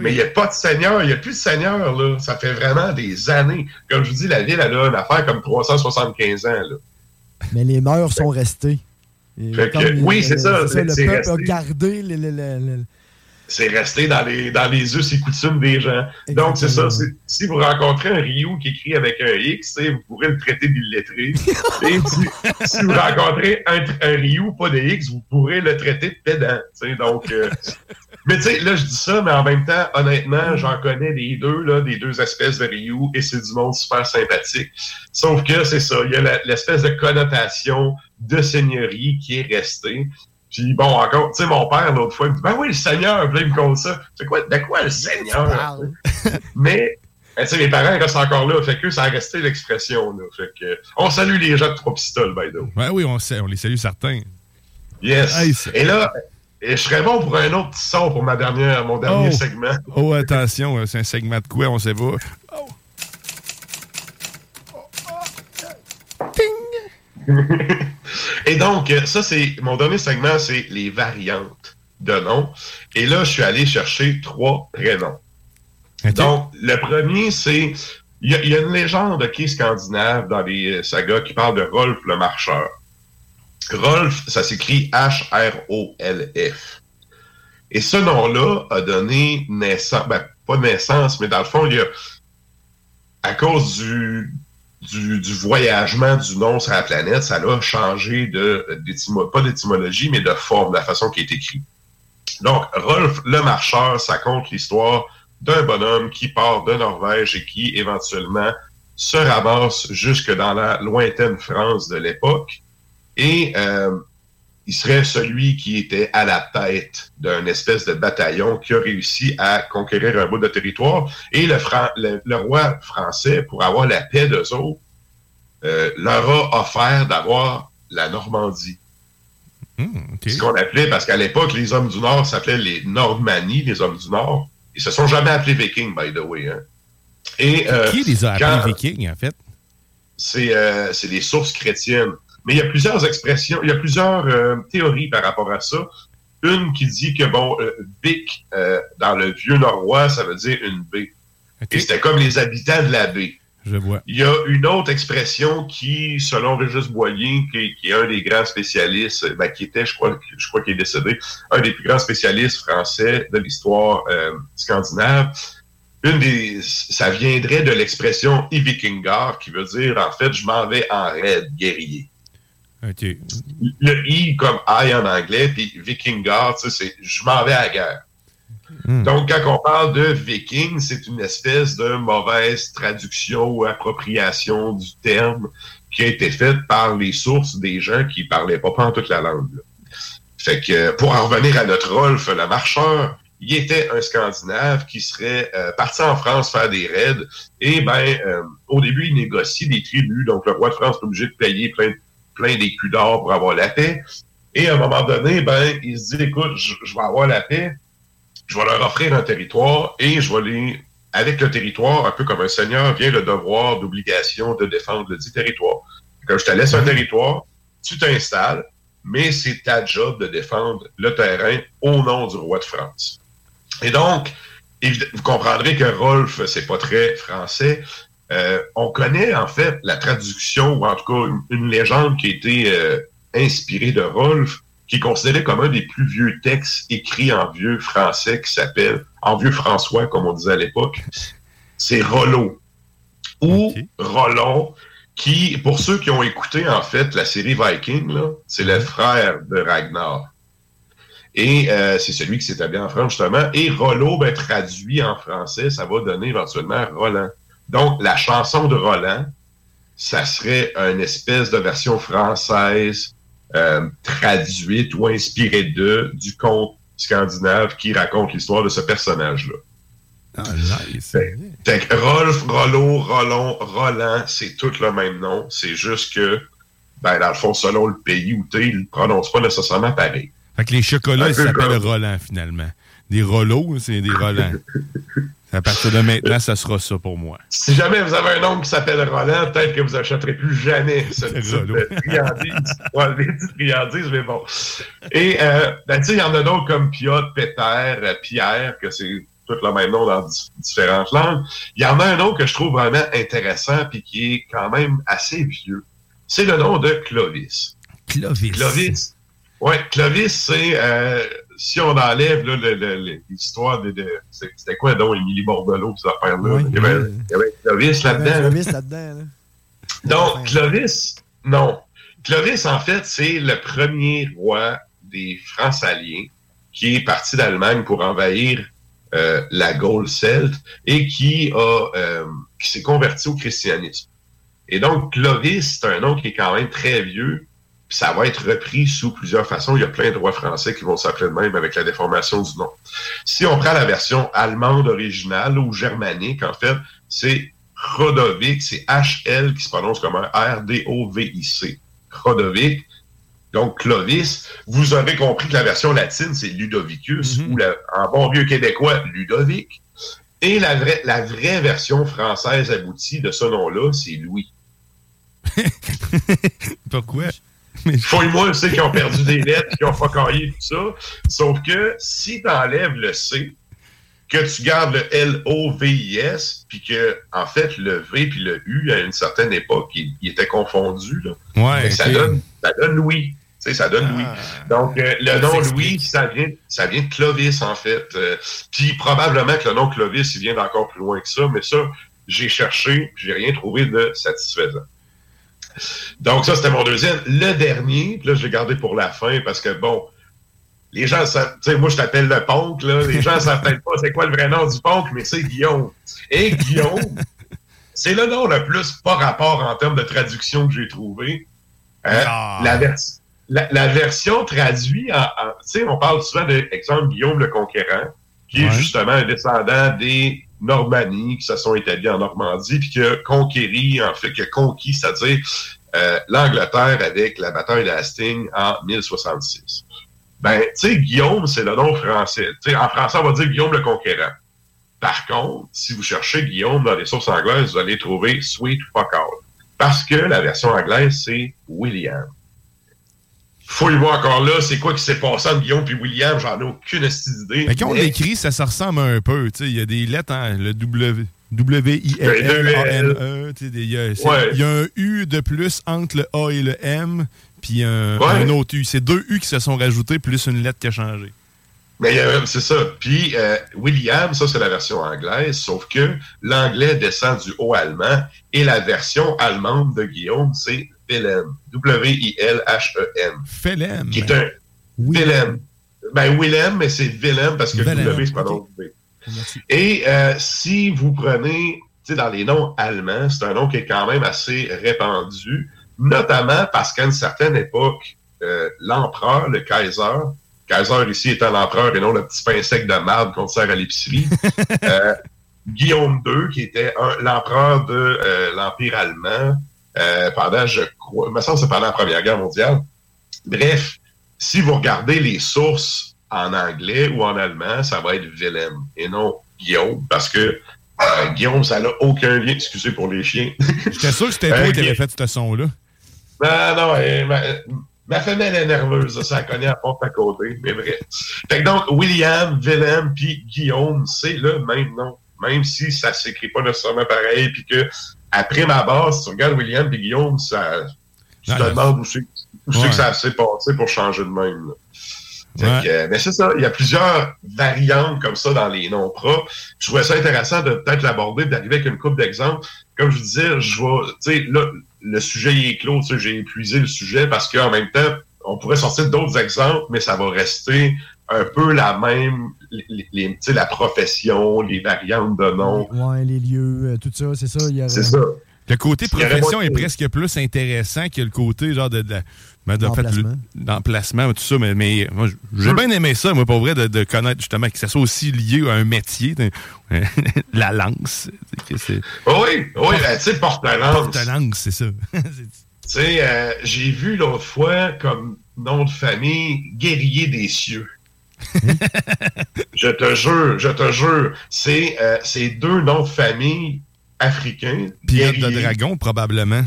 Mais il n'y a pas de Seigneur, il n'y a plus de Seigneur, là. Ça fait vraiment des années. Comme je vous dis, la ville, elle a une affaire comme 375 ans, là. Mais les mœurs sont restées. Et Fait que, comme oui, c'est ça, Le peuple a gardé le- le- le- le- c'est resté dans les, dans les us et coutumes des gens. Donc, c'est ça. Si vous rencontrez un Ryu qui écrit avec un X, vous pourrez le traiter d'illettré. Et si, si vous rencontrez un, un Ryu pas de X, vous pourrez le traiter de pédant. Donc, euh, mais tu sais, là, je dis ça, mais en même temps, honnêtement, j'en connais les deux, là, des deux espèces de Ryu, et c'est du monde super sympathique. Sauf que c'est ça, il y a l'espèce de connotation de seigneurie qui est restée. Puis bon, encore, tu sais, mon père, l'autre fois, il me dit, ben oui, le Seigneur, puis là, il me compte ça. C'est quoi, de quoi le Seigneur? Mais, ben, tu sais, mes parents ils restent encore là, fait que ça a resté l'expression, là. Fait que, on salue les gens de Trois Pistoles, by the way. Ouais, oui, on, sait- on les salue certains. Yes. Hey, Et là, et je serais bon pour un autre petit son pour ma dernière, mon dernier Oh. segment. Oh, attention, euh, c'est un segment de quoi, on sait pas. Et donc, euh, ça, c'est mon dernier segment, c'est les variantes de noms. Et là, je suis allé chercher trois prénoms. Donc, le premier, c'est. Il y, a- il y a une légende qui est scandinave dans les euh, sagas qui parle de Rolf le Marcheur. Rolf, ça s'écrit H-R-O-L-F. Et ce nom-là a donné naissance, ben, pas naissance, mais dans le fond, il y a, à cause du, du, du voyagement du nom sur la planète, ça a changé de, pas d'étymologie, mais de forme, de la façon qui est écrit. Donc, Rolf le Marcheur, ça compte l'histoire d'un bonhomme qui part de Norvège et qui, éventuellement, se ramasse jusque dans la lointaine France de l'époque. Et euh, il serait celui qui était à la tête d'un espèce de bataillon qui a réussi à conquérir un bout de territoire. Et le, Fran- le- le roi français, pour avoir la paix d'eux autres, euh, leur a offert d'avoir la Normandie. Ce qu'on appelait, parce qu'à l'époque, les hommes du Nord s'appelaient les Nordmani, les hommes du Nord. Ils se sont jamais appelés Vikings, by the way. hein. Et, euh, Qui les a appelés Vikings, en fait? c'est euh, c'est des sources chrétiennes. Mais il y a plusieurs expressions, il y a plusieurs euh, théories par rapport à ça. Une qui dit que, bon, euh, Vic, euh, dans le vieux norrois, ça veut dire une baie. Et c'était comme les habitants de la baie. Je vois. Il y a une autre expression qui, selon Régis Boyer, qui, est- qui est un des grands spécialistes, euh, ben, qui était, je crois, je crois qu'il est décédé, un des plus grands spécialistes français de l'histoire scandinave, une des, ça viendrait de l'expression Ivikingar, qui veut dire, en fait, je m'en vais en raid guerrier. Le I comme I en anglais, puis Vikingar, c'est je m'en vais à la guerre. Donc, quand on parle de viking, c'est une espèce de mauvaise traduction ou appropriation du terme qui a été faite par les sources des gens qui parlaient pas en toute la langue. là. Fait que, pour en revenir à notre Rolf, le marcheur, il était un Scandinave qui serait euh, parti en France faire des raids. Et ben, euh, au début, il négocie des tribus. Donc, le roi de France est obligé de payer plein, plein d'écus d'or pour avoir la paix. Et à un moment donné, ben, il se dit, écoute, je, je vais avoir la paix, je vais leur offrir un territoire et je vais les, avec le territoire, un peu comme un seigneur, vient le devoir d'obligation de défendre le dit territoire. Quand je te laisse un territoire, tu t'installes, mais c'est ta job de défendre le terrain au nom du roi de France. Et donc, vous comprendrez que Rolf, c'est pas très français. Euh, on connaît en fait la traduction, ou en tout cas une, une légende qui a été euh, inspirée de Rolf, qui est considéré comme un des plus vieux textes écrits en vieux français qui s'appelle, en vieux François, comme on disait à l'époque, c'est Rollo. Ou Rollon, qui, pour ceux qui ont écouté en fait la série Viking, c'est le frère de Ragnar. Et euh, c'est celui qui s'est habillé en France, justement. Et Rollo, ben, traduit en français, ça va donner éventuellement Roland. Donc, la chanson de Roland, ça serait une espèce de version française euh, traduite ou inspirée de du conte scandinave qui raconte l'histoire de ce personnage-là. Ah, nice. Fait Rolf, Rollo, Rollon, Roland, c'est tout le même nom. C'est juste que, ben, dans le fond, selon le pays où tu es, ils ne prononcent pas nécessairement pareil. Fait que les chocolats, ils s'appellent Roland, finalement. Des Rollos, c'est des Roland. à partir de maintenant, ça sera ça pour moi. Si jamais vous avez un nom qui s'appelle Roland, peut-être que vous n'achèterez plus jamais ce type de. Ouais, les friandises, mais bon. Et, euh, ben, tu sais, il y en a d'autres comme Piotr, Peter, euh, Pierre, que c'est tout le même nom dans di- différentes langues. Il y en a un autre que je trouve vraiment intéressant puis qui est quand même assez vieux. C'est le nom de Clovis. Clovis. Clovis. Ouais, Clovis, c'est euh, si on enlève l'histoire de, c'était quoi donc Émilie Bordelot ces affaires-là? il, avait, il y avait Clovis là-dedans. là. Clovis là-dedans. là. Donc, Clovis, non. Clovis, en fait, c'est le premier roi des Francs-Aliens qui est parti d'Allemagne pour envahir euh, la Gaule celte et qui a euh, qui s'est converti au christianisme. Et donc, Clovis, c'est un nom qui est quand même très vieux. Ça va être repris sous plusieurs façons. Il y a plein de droits français qui vont s'appeler de même avec la déformation du nom. Si on prend la version allemande originale ou germanique, en fait, c'est Rodovic, c'est HL qui se prononce comme un R-D-O-V-I-C. Rodovic. Donc, Clovis, vous aurez compris que la version latine, c'est Ludovicus, ou la- en bon vieux québécois, Ludovic. Et la vraie, la vraie version française aboutie de ce nom-là, c'est Louis. Pourquoi? Fouille-moi ceux qui ont perdu des lettres, qui ont focaillé tout ça. Sauf que si tu enlèves le C, que tu gardes le L-O-V-I-S, puis que, en fait, le V puis le U, à une certaine époque, ils ils étaient confondus. Là. Ouais, ça, donne, ça donne Louis. Tu sais, ça donne Louis. Donc, euh, le nom. Louis, ça vient, ça vient de Clovis, en fait. Euh, puis probablement que le nom Clovis, il vient d'encore plus loin que ça, mais ça, j'ai cherché, j'ai rien trouvé de satisfaisant. Donc, ça, c'était mon deuxième. Le dernier, puis là, je l'ai gardé pour la fin parce que, bon, les gens savent, tu sais, moi, je t'appelle le Ponk, là. Les gens savent peut-être pas c'est quoi le vrai nom du Ponk, mais c'est Guillaume. Et Guillaume, c'est le nom le plus pas rapport en termes de traduction que j'ai trouvé. Euh, la, vers- la, la version traduite en, en- tu sais, on parle souvent de, exemple, Guillaume le Conquérant, qui est justement un descendant des Normannies qui se sont établis en Normandie, puis qui a conquéri, en fait, qui a conquis, c'est-à-dire euh, l'Angleterre avec la bataille d'Hastings en 1066. Ben, tu sais, Guillaume, c'est le nom français. Tu sais, en français, on va dire Guillaume le Conquérant. Par contre, si vous cherchez Guillaume dans les sources anglaises, vous allez trouver Sweet Fuck. Parce que la version anglaise, c'est William. Fouille-moi encore là, c'est quoi qui s'est passé entre Guillaume et William, j'en ai aucune d'idée. Mais quand on l'écrit, ça se ressemble un peu. tu sais, Il y a des lettres, hein, le W. W-I-L-L-A-N-E. sais, des- Il y, a- c'est- Ouais. il y a un U de plus entre le A et le M, puis un, Ouais. un autre U. C'est deux U qui se sont rajoutés, plus une lettre qui a changé. Mais euh, c'est ça. Puis euh, William, ça c'est la version anglaise, sauf que l'anglais descend du haut allemand et la version allemande de Guillaume, c'est Wilhelm. W-I-L-H-E-M. Willem. Qui est un Willem. Ben Willem, mais c'est Willem parce que Willem, W se prononce V. Et euh, si vous prenez, tu sais, dans les noms allemands, c'est un nom qui est quand même assez répandu, notamment parce qu'à une certaine époque, euh, l'empereur, le Kaiser, Kaiser ici étant l'empereur et non le petit pain sec de marde qu'on sert à l'épicerie, euh, Guillaume II, qui était l'empereur de euh, l'Empire allemand, euh, pendant, je crois, me semble c'est pendant la Première Guerre mondiale. Bref, si vous regardez les sources en anglais ou en allemand, ça va être Willem et non Guillaume, parce que euh, Guillaume, ça n'a aucun lien. Excusez pour les chiens. J'étais sûr que c'était Euh, toi qui Gui- avais fait ce son-là. non, non, euh, ma, femelle est nerveuse, ça connaît à porte à côté, mais bref. Fait que donc, William, Willem, puis Guillaume, c'est le même nom, même si ça s'écrit pas nécessairement pareil, puis que après ma base, si tu regardes William puis Guillaume, ça, tu te demandes où c'est Ouais. que ça s'est passé pour changer de même. là. Fait Ouais. que, euh, mais c'est ça, il y a plusieurs variantes comme ça dans les noms propres. Je trouvais ça intéressant de peut-être l'aborder, d'arriver avec une coupe d'exemples. Comme je vous disais, je vais, tu sais, là, le sujet est clos, tu sais, j'ai épuisé le sujet parce qu'en même temps, on pourrait sortir d'autres exemples, mais ça va rester un peu la même, les, les- tu sais, la profession, les variantes de noms. Ouais, les lieux, euh, tout ça, c'est ça. il y aurait- C'est ça. Le côté profession est presque plus intéressant que le côté genre de, de, la- ben, de- en fait, D'emplacement. le- d'emplacement, tout ça. Mais, mais moi, j'ai bien aimé ça, moi, pour vrai, de, de connaître justement que ça soit aussi lié à un métier. la lance. que c'est- Oui, oui, ben, tu sais, porte-lance. Porte-lance, c'est ça. Tu sais, euh, j'ai vu l'autre fois comme nom de famille Guerrier des cieux. je te jure, je te jure, c'est euh, c'est deux noms de famille africains. Pilote de dragon, probablement.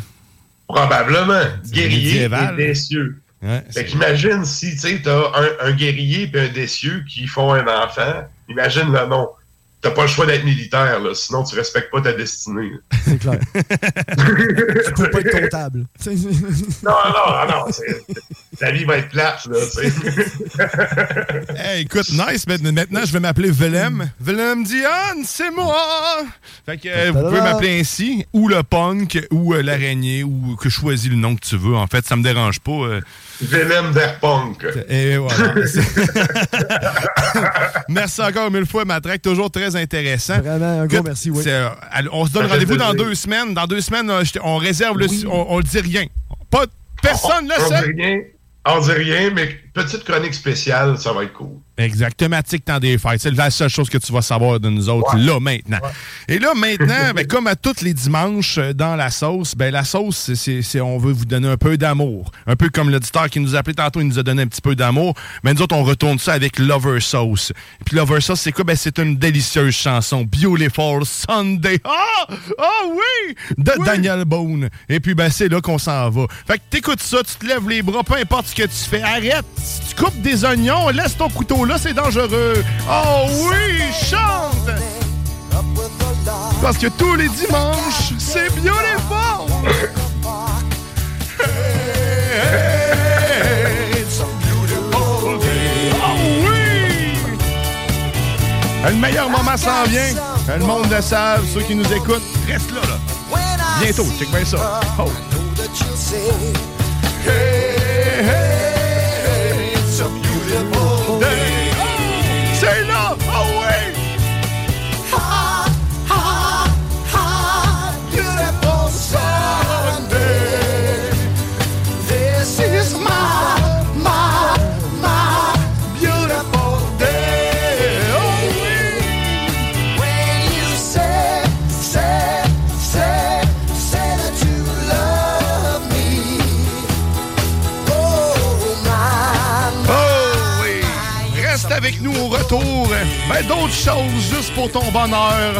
Probablement. Guerrier et décieux. Ouais, Fait qu'imagine si tu sais, t'as un, un guerrier et un décieux qui font un enfant. Imagine le nom. T'as pas le choix d'être militaire, là, sinon tu respectes pas ta destinée. C'est clair. tu peux pas être comptable. Non, non, non, non. Ta vie va être plate, là. Hey, écoute, nice. mais Maintenant, je vais m'appeler Willem. Willem Dion, c'est moi! Fait que euh, vous pouvez m'appeler ainsi, ou le punk, ou euh, l'araignée, ou que je choisis le nom que tu veux. En fait, ça me dérange pas. euh. Willem Verpunk. Et voilà. merci encore mille fois, Matraque. Toujours très intéressant. Vraiment, un gros merci, oui. c'est, euh, on se donne rendez-vous dans deux semaines. Dans deux semaines, euh, on réserve le. On, on le dit rien. Pas, Personne ne on, on sait. dit rien. On dit rien, mais petite chronique spéciale, ça va être cool. Exactement, tic temps des fêtes. C'est la seule chose que tu vas savoir de nous autres, là, maintenant. Et là, maintenant, ben, comme à tous les dimanches euh, dans la sauce, ben, la sauce, c'est- c'est, c'est- on veut vous donner un peu d'amour. Un peu comme l'auditeur qui nous a appelé tantôt, il nous a donné un petit peu d'amour. Mais nous autres, on retourne ça avec Lover Sauce. Et puis Lover Sauce, c'est quoi? Ben, c'est une délicieuse chanson. Beautiful Sunday. Ah! Ah oui! De Daniel Bone. Et puis, ben, c'est là qu'on s'en va. Fait que t'écoutes ça, tu te lèves les bras, peu importe ce que tu fais. Arrête! Si tu coupes des oignons, laisse ton couteau là, c'est dangereux. Oh oui! Chante! Parce que tous les dimanches, c'est a beautiful day. Oh oui! Le meilleur moment s'en vient. Le monde le savent, ceux qui nous écoutent, reste là, là. Bientôt, check bien ça. Oh. Hey, hey, avec nous au retour. Ben d'autres choses juste pour ton bonheur.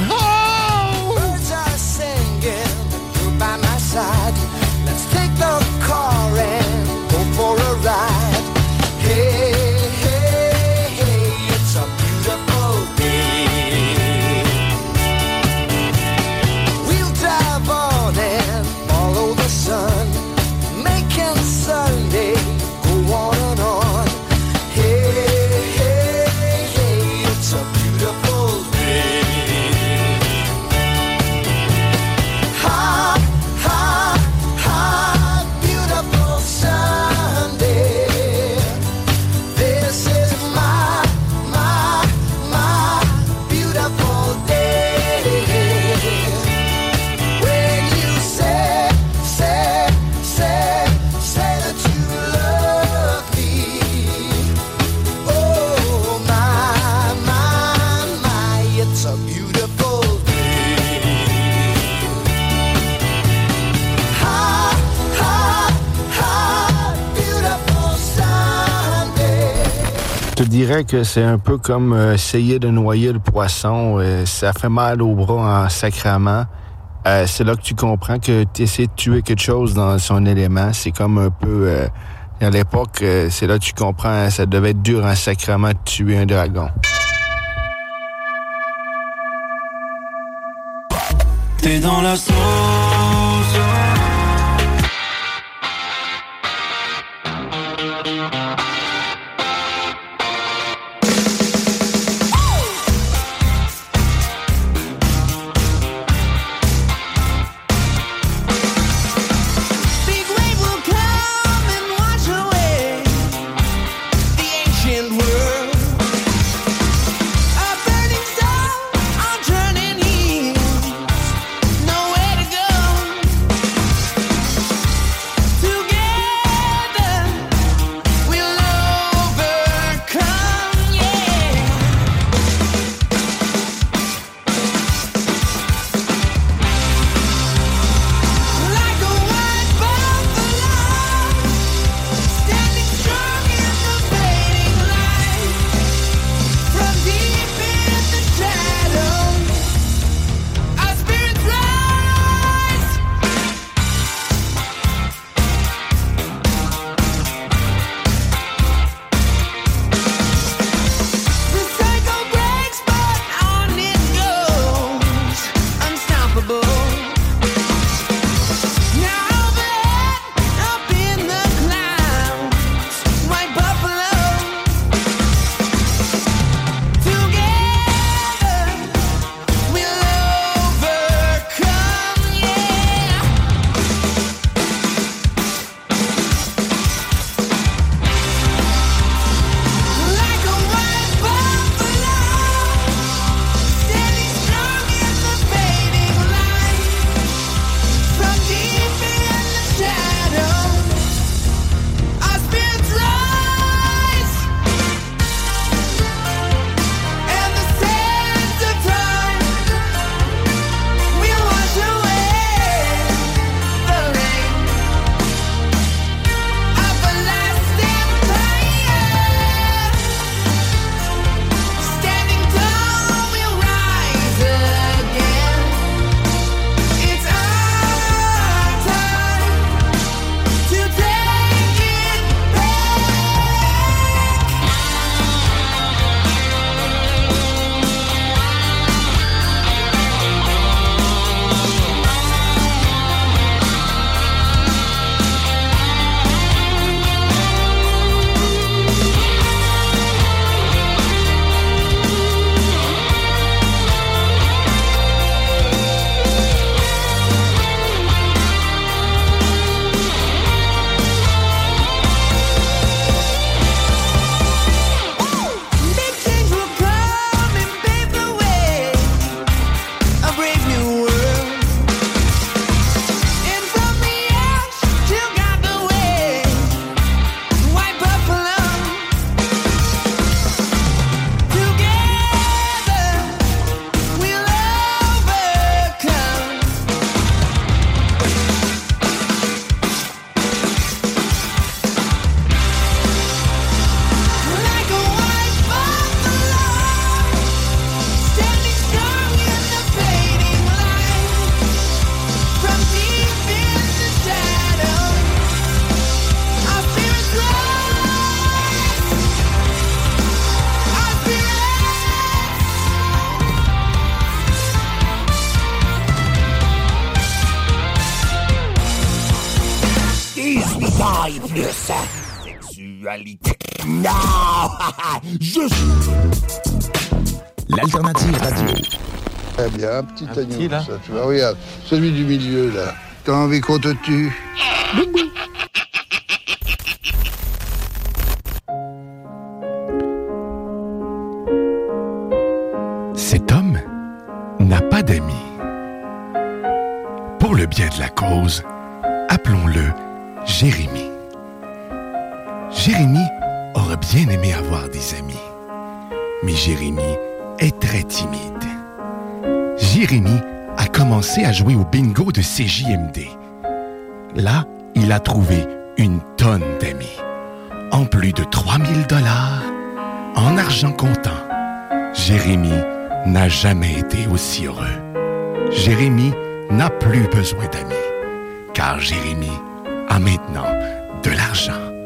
Dirais que c'est un peu comme euh, essayer de noyer le poisson. euh, ça fait mal au bras en sacrament. Euh, c'est là que tu comprends que tu essaies de tuer quelque chose dans son élément. C'est comme un peu... à l'époque, c'est là que tu comprends, ça devait être dur en sacrament de tuer un dragon. T'es dans la sauce. Un petit agneau, ça, tu vois, regarde, celui du milieu, là. T'as envie qu'on te tue? CJMD. Là, il a trouvé une tonne d'amis. En plus de 3000 dollars, en argent comptant. Jérémie n'a jamais été aussi heureux. Jérémie n'a plus besoin d'amis, car Jérémie a maintenant de l'argent.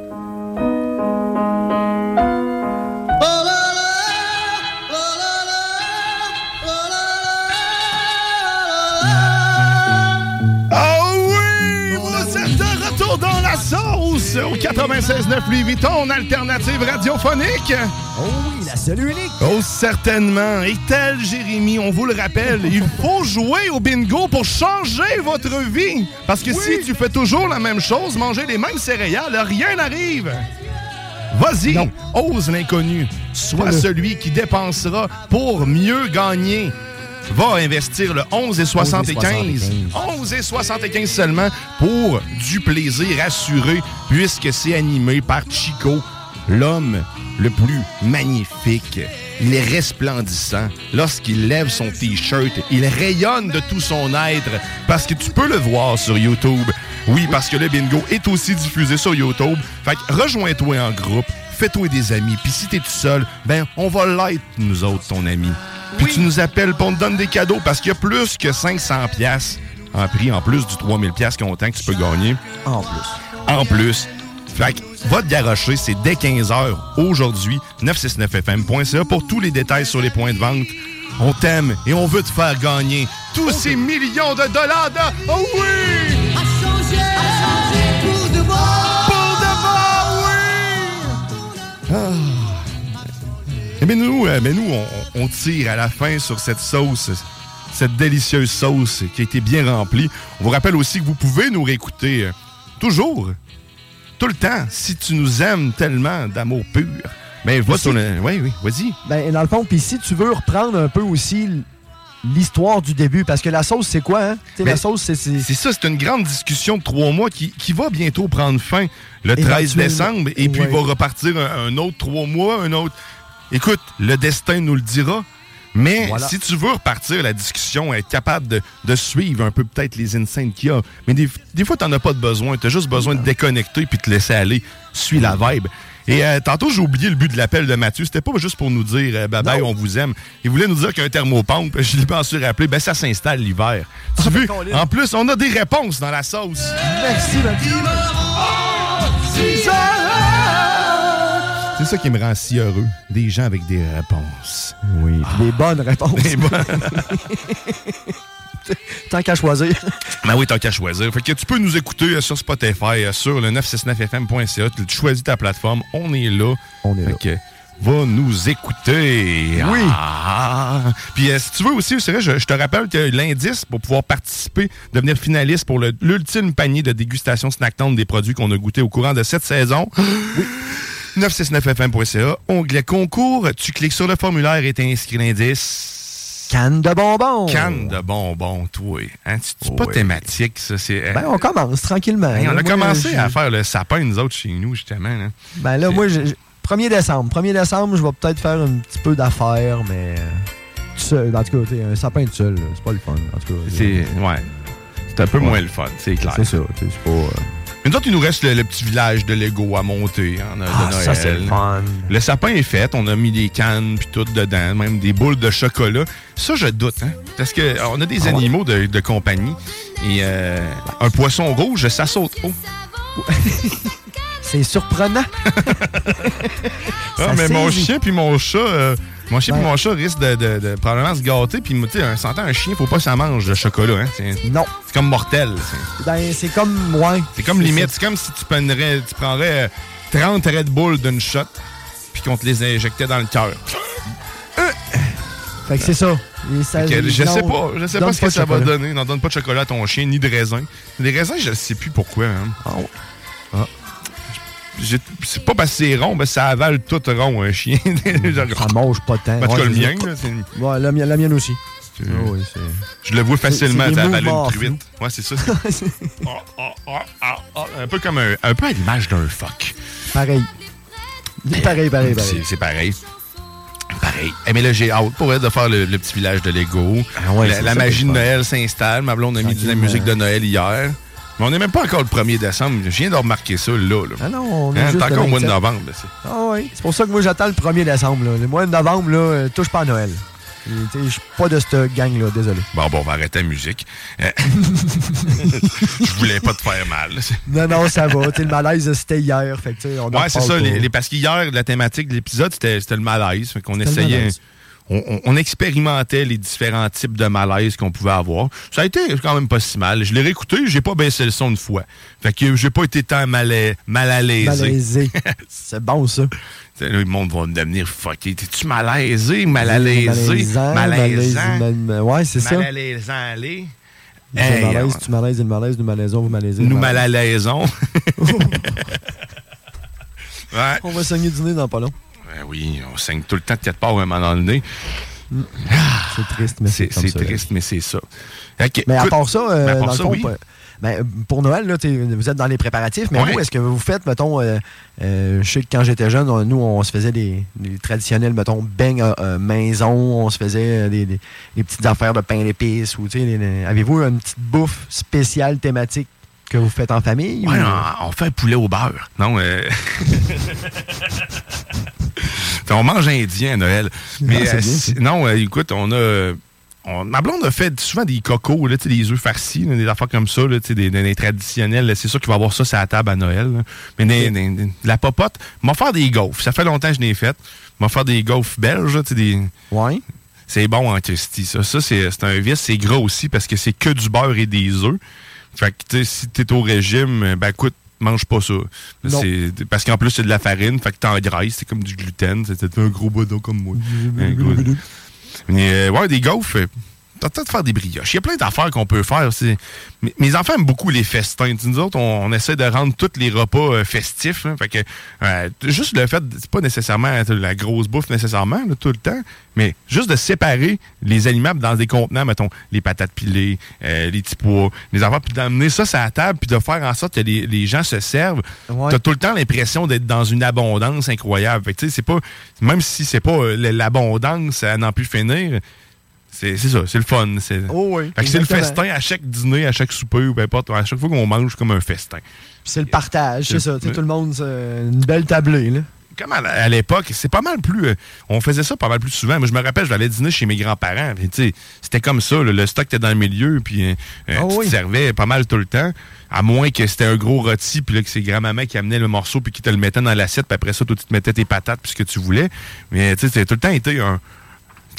96.9 Louis Vuitton, alternative radiophonique. Oh oui, la seule unique. Oh, certainement. Et tel Jérémy, on vous le rappelle, il faut jouer au bingo pour changer votre vie. Parce que si tu fais toujours la même chose, manger les mêmes céréales, rien n'arrive. Vas-y, ose l'inconnu. Sois celui qui dépensera pour mieux gagner. Va investir le 11 et 75. 11 et 75 seulement pour du plaisir assuré, puisque c'est animé par Chico, l'homme le plus magnifique. Il est resplendissant. Lorsqu'il lève son T-shirt, il rayonne de tout son être, parce que tu peux le voir sur YouTube. Oui, parce que le bingo est aussi diffusé sur YouTube. Fait que rejoins-toi en groupe, fais-toi des amis, puis si t'es tout seul, ben on va l'être, nous autres, ton ami. Puis tu nous appelles, puis on te donne des cadeaux, parce qu'il y a plus que 500 pièces en prix, en plus du 3000 pièces comptant que tu peux gagner. En plus. En plus. Fait que va te garocher, c'est dès 15h aujourd'hui, 969fm.ca pour tous les détails sur les points de vente. On t'aime et on veut te faire gagner tous ces millions de dollars de... Oh oui! Eh bien, nous, euh, ben, nous on, on tire à la fin sur cette sauce, cette délicieuse sauce qui a été bien remplie. On vous rappelle aussi que vous pouvez nous réécouter euh, toujours, tout le temps, si tu nous aimes tellement d'amour pur. Mais va Aussi- sur le... Oui, oui, vas-y. Ben, dans le fond, puis si tu veux reprendre un peu aussi l'histoire du début, parce que la sauce, c'est quoi, hein? Mais la sauce, c'est... C'est ça, c'est une grande discussion de trois mois qui, qui va bientôt prendre fin le 13 Éventuellement. décembre et puis Ouais. va repartir un, un autre trois mois, un autre. Écoute, le destin nous le dira. Mais Voilà. si tu veux repartir la discussion, être capable de, de suivre un peu peut-être les insignes qu'il y a, mais des, des fois, tu n'en as pas de besoin. Tu as juste besoin de déconnecter puis te laisser aller. Suis la vibe. Et euh, tantôt, j'ai oublié le but de l'appel de Mathieu. C'était pas juste pour nous dire euh, bye bye, on vous aime. Il voulait nous dire qu'un thermopompe, je l'ai pas su rappeler, ben ça s'installe l'hiver. Tu veux? En plus, on a des réponses dans la sauce. Merci, Mathieu. C'est ça qui me rend si heureux. Des gens avec des réponses. Oui, des bonnes réponses. Des bonnes. Tant qu'à choisir. Ben oui, tant qu'à choisir. Fait que tu peux nous écouter euh, sur Spotify, euh, sur le 969fm.ca. Tu choisis ta plateforme. On est là. On est fait que va nous écouter. Oui. Ah. Puis euh, si tu veux aussi, c'est vrai, je, je te rappelle que l'indice pour pouvoir participer, devenir finaliste pour l'ultime panier de dégustation snack des produits qu'on a goûté au courant de cette saison. Oui. 969fm.ca, onglet concours, tu cliques sur le formulaire et t'inscris l'indice. Canne de bonbons. Canne de bonbons, toi. Hein, c'est pas thématique, ça. C'est, Ben, on commence tranquillement. On là. a Moi, commencé je- à faire le sapin, nous autres, chez nous, justement. là. Ben là, moi, je- je- 1er décembre. 1er décembre, je vais peut-être faire un petit peu d'affaires, mais. euh, Tout seul. En tout cas, un sapin tout seul, c'est pas le fun. En tout cas, C'est, ouais. C'est un peu moins le fun, c'est clair. C'est ça. C'est pas. Mais nous autres, il nous reste le, le petit village de Lego à monter hein, de, Ah, Noël. ça, c'est le fun. Le sapin est fait, on a mis des cannes puis tout dedans, même des boules de chocolat. Ça, je doute, hein, parce que on a des Ah ouais? animaux de, de compagnie et euh, un poisson rouge, ça saute haut. C'est surprenant. Ah, mais mon chien puis mon chat, euh, Mon chien Ben- et mon chat risquent de, de- de probablement se gâter. Puis, tu sais, un sentant un chien, faut pas que ça mange de chocolat. Hein? Non. C'est comme mortel. c'est- Ben, c'est comme. Ouais. C'est comme limite. C'est comme si tu prendrais, tu prendrais euh, 30 Red Bull d'une shot, puis qu'on te les injectait dans le cœur. Fait que c'est ça. Je non, sais pas, je sais pas ce que ça va donner. N'en donne pas de chocolat à ton chien, ni de raisin. Des raisins, je sais plus pourquoi. Hein. Ah. C'est pas parce que c'est rond, mais ça avale tout rond, un chien. Ça mange pas tant. En tout cas, le mien, ça. là, Ouais, la, mienne- la mienne aussi. Ah oui, je le vois facilement avaler mouvements une truite. Ouais, c'est ça. Ah, ah, un peu comme un, un peu à l'image d'un phoque. Pareil. Pareil, pareil, pareil. C'est- pareil. Pareil. Eh, mais là, j'ai hâte pour être de faire le, le petit village de Lego. Ah ouais, la la ça magie de. Noël s'installe. Ma blonde a mis de la musique de Noël hier. Mais on n'est même pas encore le 1er décembre. Je viens de remarquer ça là. là. Ah non, on est Hein, juste encore au mois de 27. novembre. là, c'est- Ah oui. C'est pour ça que moi, j'attends le 1er décembre. Là. Le mois de novembre, là, euh, touche pas à Noël. Je suis pas de cette gang-là, désolé. Bon, bon, on va arrêter la musique. Euh, Je voulais pas te faire mal. Non, non, ça va. Le malaise, c'était hier. Fait on Ouais, c'est ça. pas. les- les- parce qu'hier, la thématique de l'épisode, c'était le malaise. Fait qu'on le essayait. malaise. On, on- on expérimentait les différents types de malaise qu'on pouvait avoir. Ça a été quand même pas si mal. Je l'ai réécouté, j'ai pas baissé le son une fois. Fait que j'ai pas été tant mal, à- mal à l'aise. Malaisé. c'est bon, ça. T'sais, là, Le monde va devenir fucké. T'es-tu malaisé, mal à l'aise, Malaisant, Ouais, c'est ça. mal à. C'est Hey, malaise, tu malaises, malaise, nous malaisons, vous malaisez. nous malaise. mal à l'aison. ouais. On va saigner du nez dans pas long. Ben oui, on saigne tout le temps de quatre parts un moment dans le nez. C'est triste, mais c'est C'est triste, mais c'est ça. Ok, Mais à part ça, euh, à part dans le ça, fond, oui. ben, pour Noël, là, vous êtes dans les préparatifs, mais Ouais. vous, est-ce que vous faites, mettons, euh, euh, je sais que quand j'étais jeune, on- nous, on se faisait des, des traditionnels, mettons, beignes euh, euh, maison, on se faisait euh, des, des- des petites affaires de pain d'épices, ou, avez-vous une petite bouffe spéciale thématique que vous faites en famille? Ouais, ou- on, on fait un poulet au beurre. Non, euh... on mange indien à Noël. Mais Ah, c'est euh, bien, non, euh, écoute, on a. on- ma blonde a fait souvent des cocos, là, tu des œufs farcis, là, des affaires comme ça, là, tu des, des- des traditionnels. C'est sûr qu'il va y avoir ça sur la table à Noël. là. Mais des- la popote, m'a faire des gaufres. Ça fait longtemps que je l'ai fait. M'a faire des gaufres belges, tu des. Ouais. C'est bon en Christie, ça. Ça, c'est un vice. C'est gras aussi parce que c'est que du beurre et des œufs. Fait que, tu si t'es au régime, ben écoute, mange pas ça. C'est- Parce qu'en plus, c'est de la farine, fait que t'engraisses, c'est comme du gluten. C'est un gros boudin comme moi. Un gros- Mais, euh, ouais, des gaufres, t'as peut-être faire des brioches. Il y a plein d'affaires qu'on peut faire. Mes, mes enfants aiment beaucoup les festins. Nous autres, on, on essaie de rendre tous les repas euh, festifs. hein. Fait que, euh, juste le fait, c'est pas nécessairement euh, la grosse bouffe nécessairement, là, tout le temps, mais juste de séparer les aliments dans des contenants, mettons, les patates pilées, euh, les petits pois, les affaires, puis d'amener ça sur la table, puis de faire en sorte que les, les gens se servent. Ouais. T'as tout le temps l'impression d'être dans une abondance incroyable. Fait que, c'est pas, même si c'est pas l'abondance à n'en plus finir, c'est ça, c'est le fun. C'est Oh oui, Fait que c'est le festin à chaque dîner, à chaque souper, ou peu importe, à chaque fois qu'on mange comme un festin. Puis c'est le partage, c'est ça. Tout le monde, c'est une belle tablée, là. Comme à, l'époque, c'est pas mal plus. euh, on faisait ça pas mal plus souvent. Moi, je me rappelle, aller dîner chez mes grands-parents. puis, tu sais, C'était comme ça. là, le stock était dans le milieu, puis euh, Ah tu oui. te servais pas mal tout le temps. À moins que c'était un gros rôti, puis là, que c'est grand-maman qui amenait le morceau, puis qui te le mettait dans l'assiette, puis après ça, toi, tu te mettais tes patates, puis ce que tu voulais. Mais tu sais, tout le temps été un.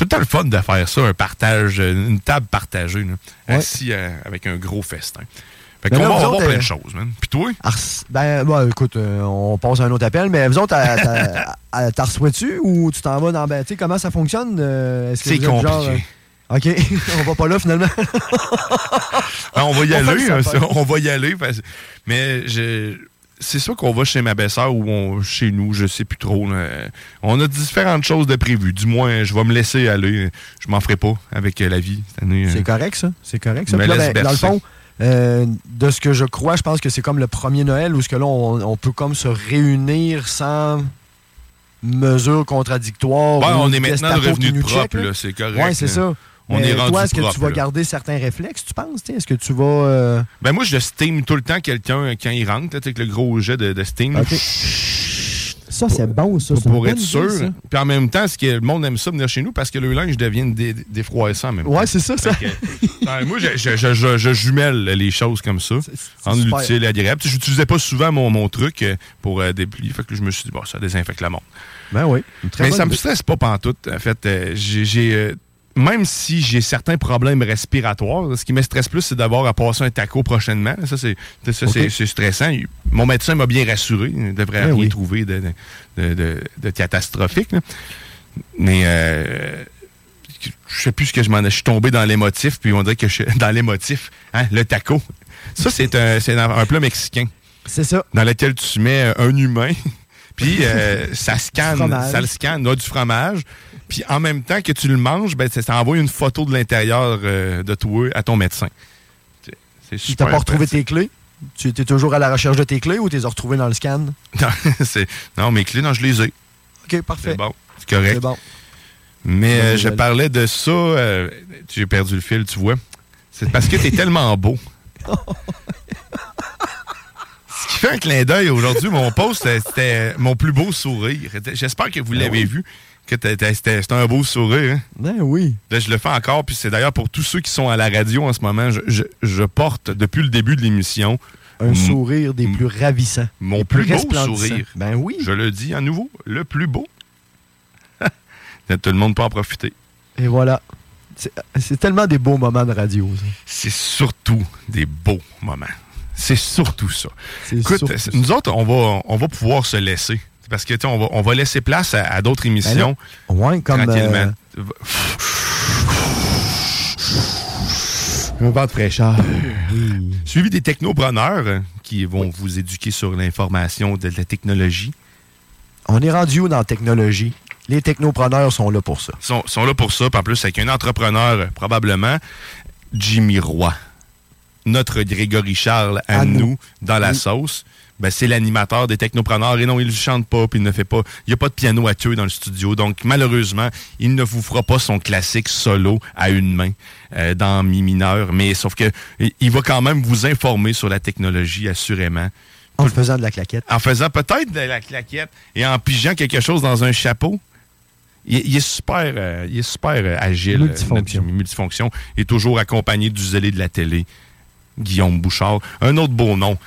Tout le temps le fun de faire ça, un partage, euh, une table partagée, là, assis euh, avec un gros festin. Fait qu'on va avoir plein euh, de choses, man. Puis toi? Ars- ben, écoute, euh, on passe à un autre appel, mais vous autres, t'as reçois-tu ou tu t'en vas dans. Ben, tu sais, comment ça fonctionne? euh, C'est genre, compliqué. euh, OK, on va pas là finalement. Ah, on va y On aller, le hein, on va y aller. parce- mais je, c'est sûr qu'on va chez ma belle-sœur ou on- chez nous, je sais plus trop. là. On a différentes choses de prévues. Du moins, je vais me laisser aller. Je m'en ferai pas avec euh, la vie cette année. C'est correct, ça. C'est correct, ça. Me là, ben, dans le fond, euh, de ce que je crois, je pense que c'est comme le premier Noël où ce que là, on, on peut comme se réunir sans mesures contradictoires. Ou on est maintenant revenu de propre, c'est correct, Ouais, c'est ça. On Mais est rendu Toi, est-ce que tu vas là. garder certains réflexes, tu penses? Est-ce que tu vas. euh, Ben moi, je steam tout le temps quelqu'un quand il rentre, avec le gros jet de, de steam. OK. Ça, c'est bon, ça. c'est Pour être sûr. idée. Puis en même temps, ce que le monde aime ça venir chez nous parce que le linge devient dé- défroissant même. Ouais, c'est ça, ça. Que, ben, moi, je, je- je- je- je jumelle les choses comme ça. En l'utile et l'agréable. Tu sais, J'utilisais pas souvent mon, mon truc euh, pour euh, déplier. Fait que je me suis dit, bon, ça désinfecte la montre. Ben oui. très Mais ça me idée. stresse pas pantoute. En fait, j'ai. Même si j'ai certains problèmes respiratoires, ce qui me stresse plus, c'est d'avoir à passer un taco prochainement. Ça, c'est stressant. Mon médecin m'a bien rassuré. Il ne devrait Ben rien oui. trouver de, de, de- de- de catastrophique. là. Mais euh, je sais plus ce que je m'en ai. Je suis tombé dans l'émotif, puis on dirait que je suis dans l'émotif. Hein, le taco. Ça, c'est un, plat mexicain. C'est ça. Dans lequel tu mets un humain, puis euh, ça scanne, ça le scanne, là, du fromage. Puis en même temps que tu le manges, ben, ça envoie une photo de l'intérieur euh, de toi à ton médecin. C'est- Tu t'as pas retrouvé tes clés? Tu étais toujours à la recherche de tes clés ou tu les as retrouvées dans le scan? Non, non, mes clés, non, je les ai. OK, parfait. C'est bon. C'est correct. C'est bon. Mais euh, je parlais de ça. euh, J'ai perdu le fil, tu vois. C'est parce que tu es tellement beau. Ce qui fait un clin d'œil aujourd'hui, mon post, euh, c'était mon plus beau sourire. J'espère que vous Ben l'avez oui. vu. C'était un beau sourire. hein? Ben oui. Là, je le fais encore, puis c'est d'ailleurs pour tous ceux qui sont à la radio en ce moment, je, je- je porte depuis le début de l'émission Un sourire des plus ravissants. mon plus beau sourire. Ben oui. Je le dis à nouveau, le plus beau. Tout le monde peut en profiter. Et voilà. C'est tellement des beaux moments de radio. C'est surtout des beaux moments. C'est surtout ça. Écoute, surtout c'est- ça. nous autres, on va, on va pouvoir se laisser. Parce que, on va, on va laisser place à, à d'autres émissions. Ben ouais, comme, euh, Tranquillement. Un vent de fraîcheur. Suivi des technopreneurs euh, qui vont vous éduquer sur l'information de la technologie. On est rendu où dans la technologie? Les technopreneurs sont là pour ça. sont, sont là pour ça. Puis en plus, avec un entrepreneur, euh, probablement, Jimmy Roy. Notre Grégory Charles à, À nous, nous. dans la Oui. sauce. Ben, c'est l'animateur des technopreneurs. Et non, il ne chante pas, puis il ne fait pas. Il n'y a pas de piano à queue dans le studio. Donc, malheureusement, il ne vous fera pas son classique solo à une main euh, dans Mi mineur. Mais sauf que il- va quand même vous informer sur la technologie, assurément. En faisant de la claquette. En faisant peut-être de la claquette et en pigeant quelque chose dans un chapeau. Il, il est super, euh, il est super euh, agile. euh, Multifonction. multifonction. Il est toujours accompagné du zélé de la télé, Guillaume Bouchard. Un autre beau nom.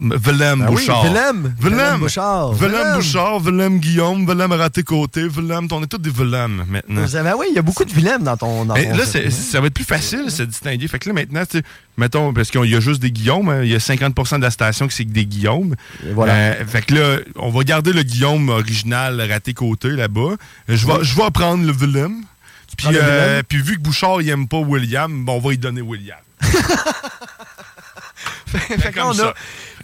Willem Ah oui, Bouchard. Willem. Willem. Willem Bouchard. Willem. Bouchard, Guillaume, Willem Raté-Côté, Willem. On est tous des Willem maintenant. Ben oui, il y a beaucoup de Willem dans ton. Dans là, ça va être plus facile de se distinguer. Fait que là, maintenant, tu sais, mettons, parce qu'il y a juste des Guillaume, hein, il y a 50% de la station qui c'est que des Guillaume. voilà. Euh, fait que là, on va garder le Guillaume original raté côté là-bas. Je vais, je vais prendre le Willem. Puis, euh, puis vu que Bouchard, il aime pas William, bon, on va lui donner William. fait que là, comme on a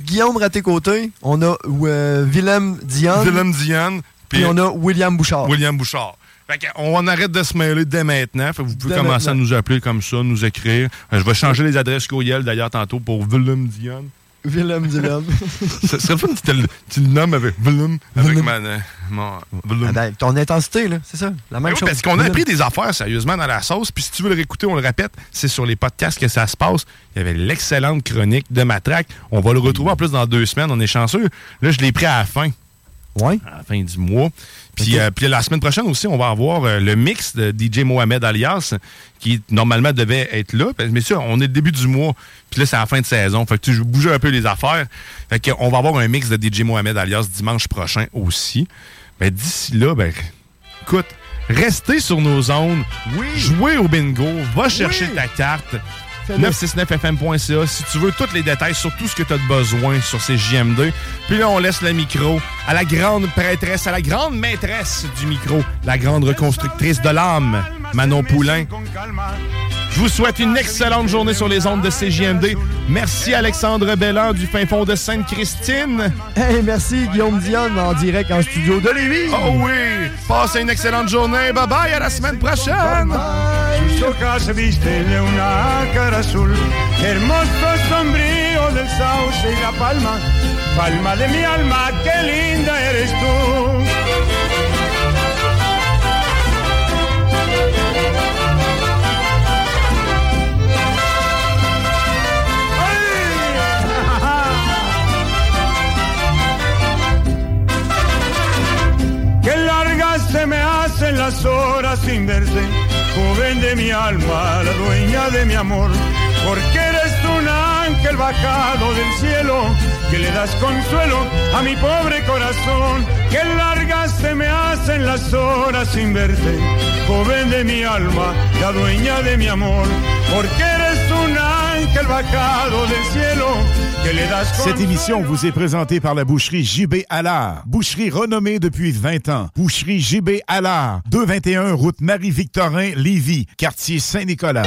Guillaume Raté-Côté, on a euh, Willem Dion, Willem Diane. puis on a William Bouchard. William Bouchard. Fait on arrête de se mêler dès maintenant. Fait que vous pouvez Dès commencer maintenant. à nous appeler comme ça, nous écrire. Euh, Je vais changer les adresses courriel d'ailleurs tantôt pour Willem Dion. Willem Dion. Ce serait le fun si tu le, nommes avec Willem. Avec ma, euh, mon, Willem. Ah ben, ton intensité, là, c'est ça. La même Ben oui, chose. parce qu'on a Willem. appris des affaires sérieusement dans la sauce. Puis si tu veux le réécouter, on le répète, c'est sur les podcasts que ça se passe. Il y avait l'excellente chronique de Matraque. On va le retrouver en plus dans deux semaines. On est chanceux. Là, je l'ai pris à la fin. Oui. À la fin du mois. Puis, euh, puis la semaine prochaine aussi, on va avoir euh, le mix de DJ Mohamed Alias, qui normalement devait être là. Mais ça, on est le début du mois. Puis là, c'est la fin de saison. Fait que tu bouger un peu les affaires. Fait qu'on va avoir un mix de DJ Mohamed Alias dimanche prochain aussi. Ben, d'ici là, ben, écoute, restez sur nos ondes. Oui. Jouez au bingo. Va chercher ta carte. Fais-le. 969fm.ca si tu veux tous les détails sur tout ce que tu as besoin sur ces JMD. Puis là, on laisse le micro à la grande prêtresse, à la grande maîtresse du micro, la grande reconstructrice de l'âme, Manon Poulain. Je vous souhaite une excellente journée sur les ondes de CJMD. Merci Alexandre Bellan du fin fond de Sainte-Christine. Hey, merci Guillaume Dion en direct en studio de Lévis. Oh oui! Passez une excellente journée. Bye bye, à la semaine prochaine! Borja viste de una cara azul. Hermoso sombrío del sauce y la palma, palma de mi alma, qué linda eres tú. ¡Ay! Qué largas se me hacen las horas sin verse joven de mi alma, la dueña de mi amor, porque eres un ángel bajado del cielo, que le das consuelo a mi pobre corazón, que largas se me hacen las horas sin verte, joven de mi alma, la dueña de mi amor, porque eres un ángel bajado del cielo, Cette émission vous est présentée par la boucherie JB Allard. Boucherie renommée depuis 20 ans. Boucherie JB Allard. 221 route Marie-Victorin, Lévis, quartier Saint-Nicolas.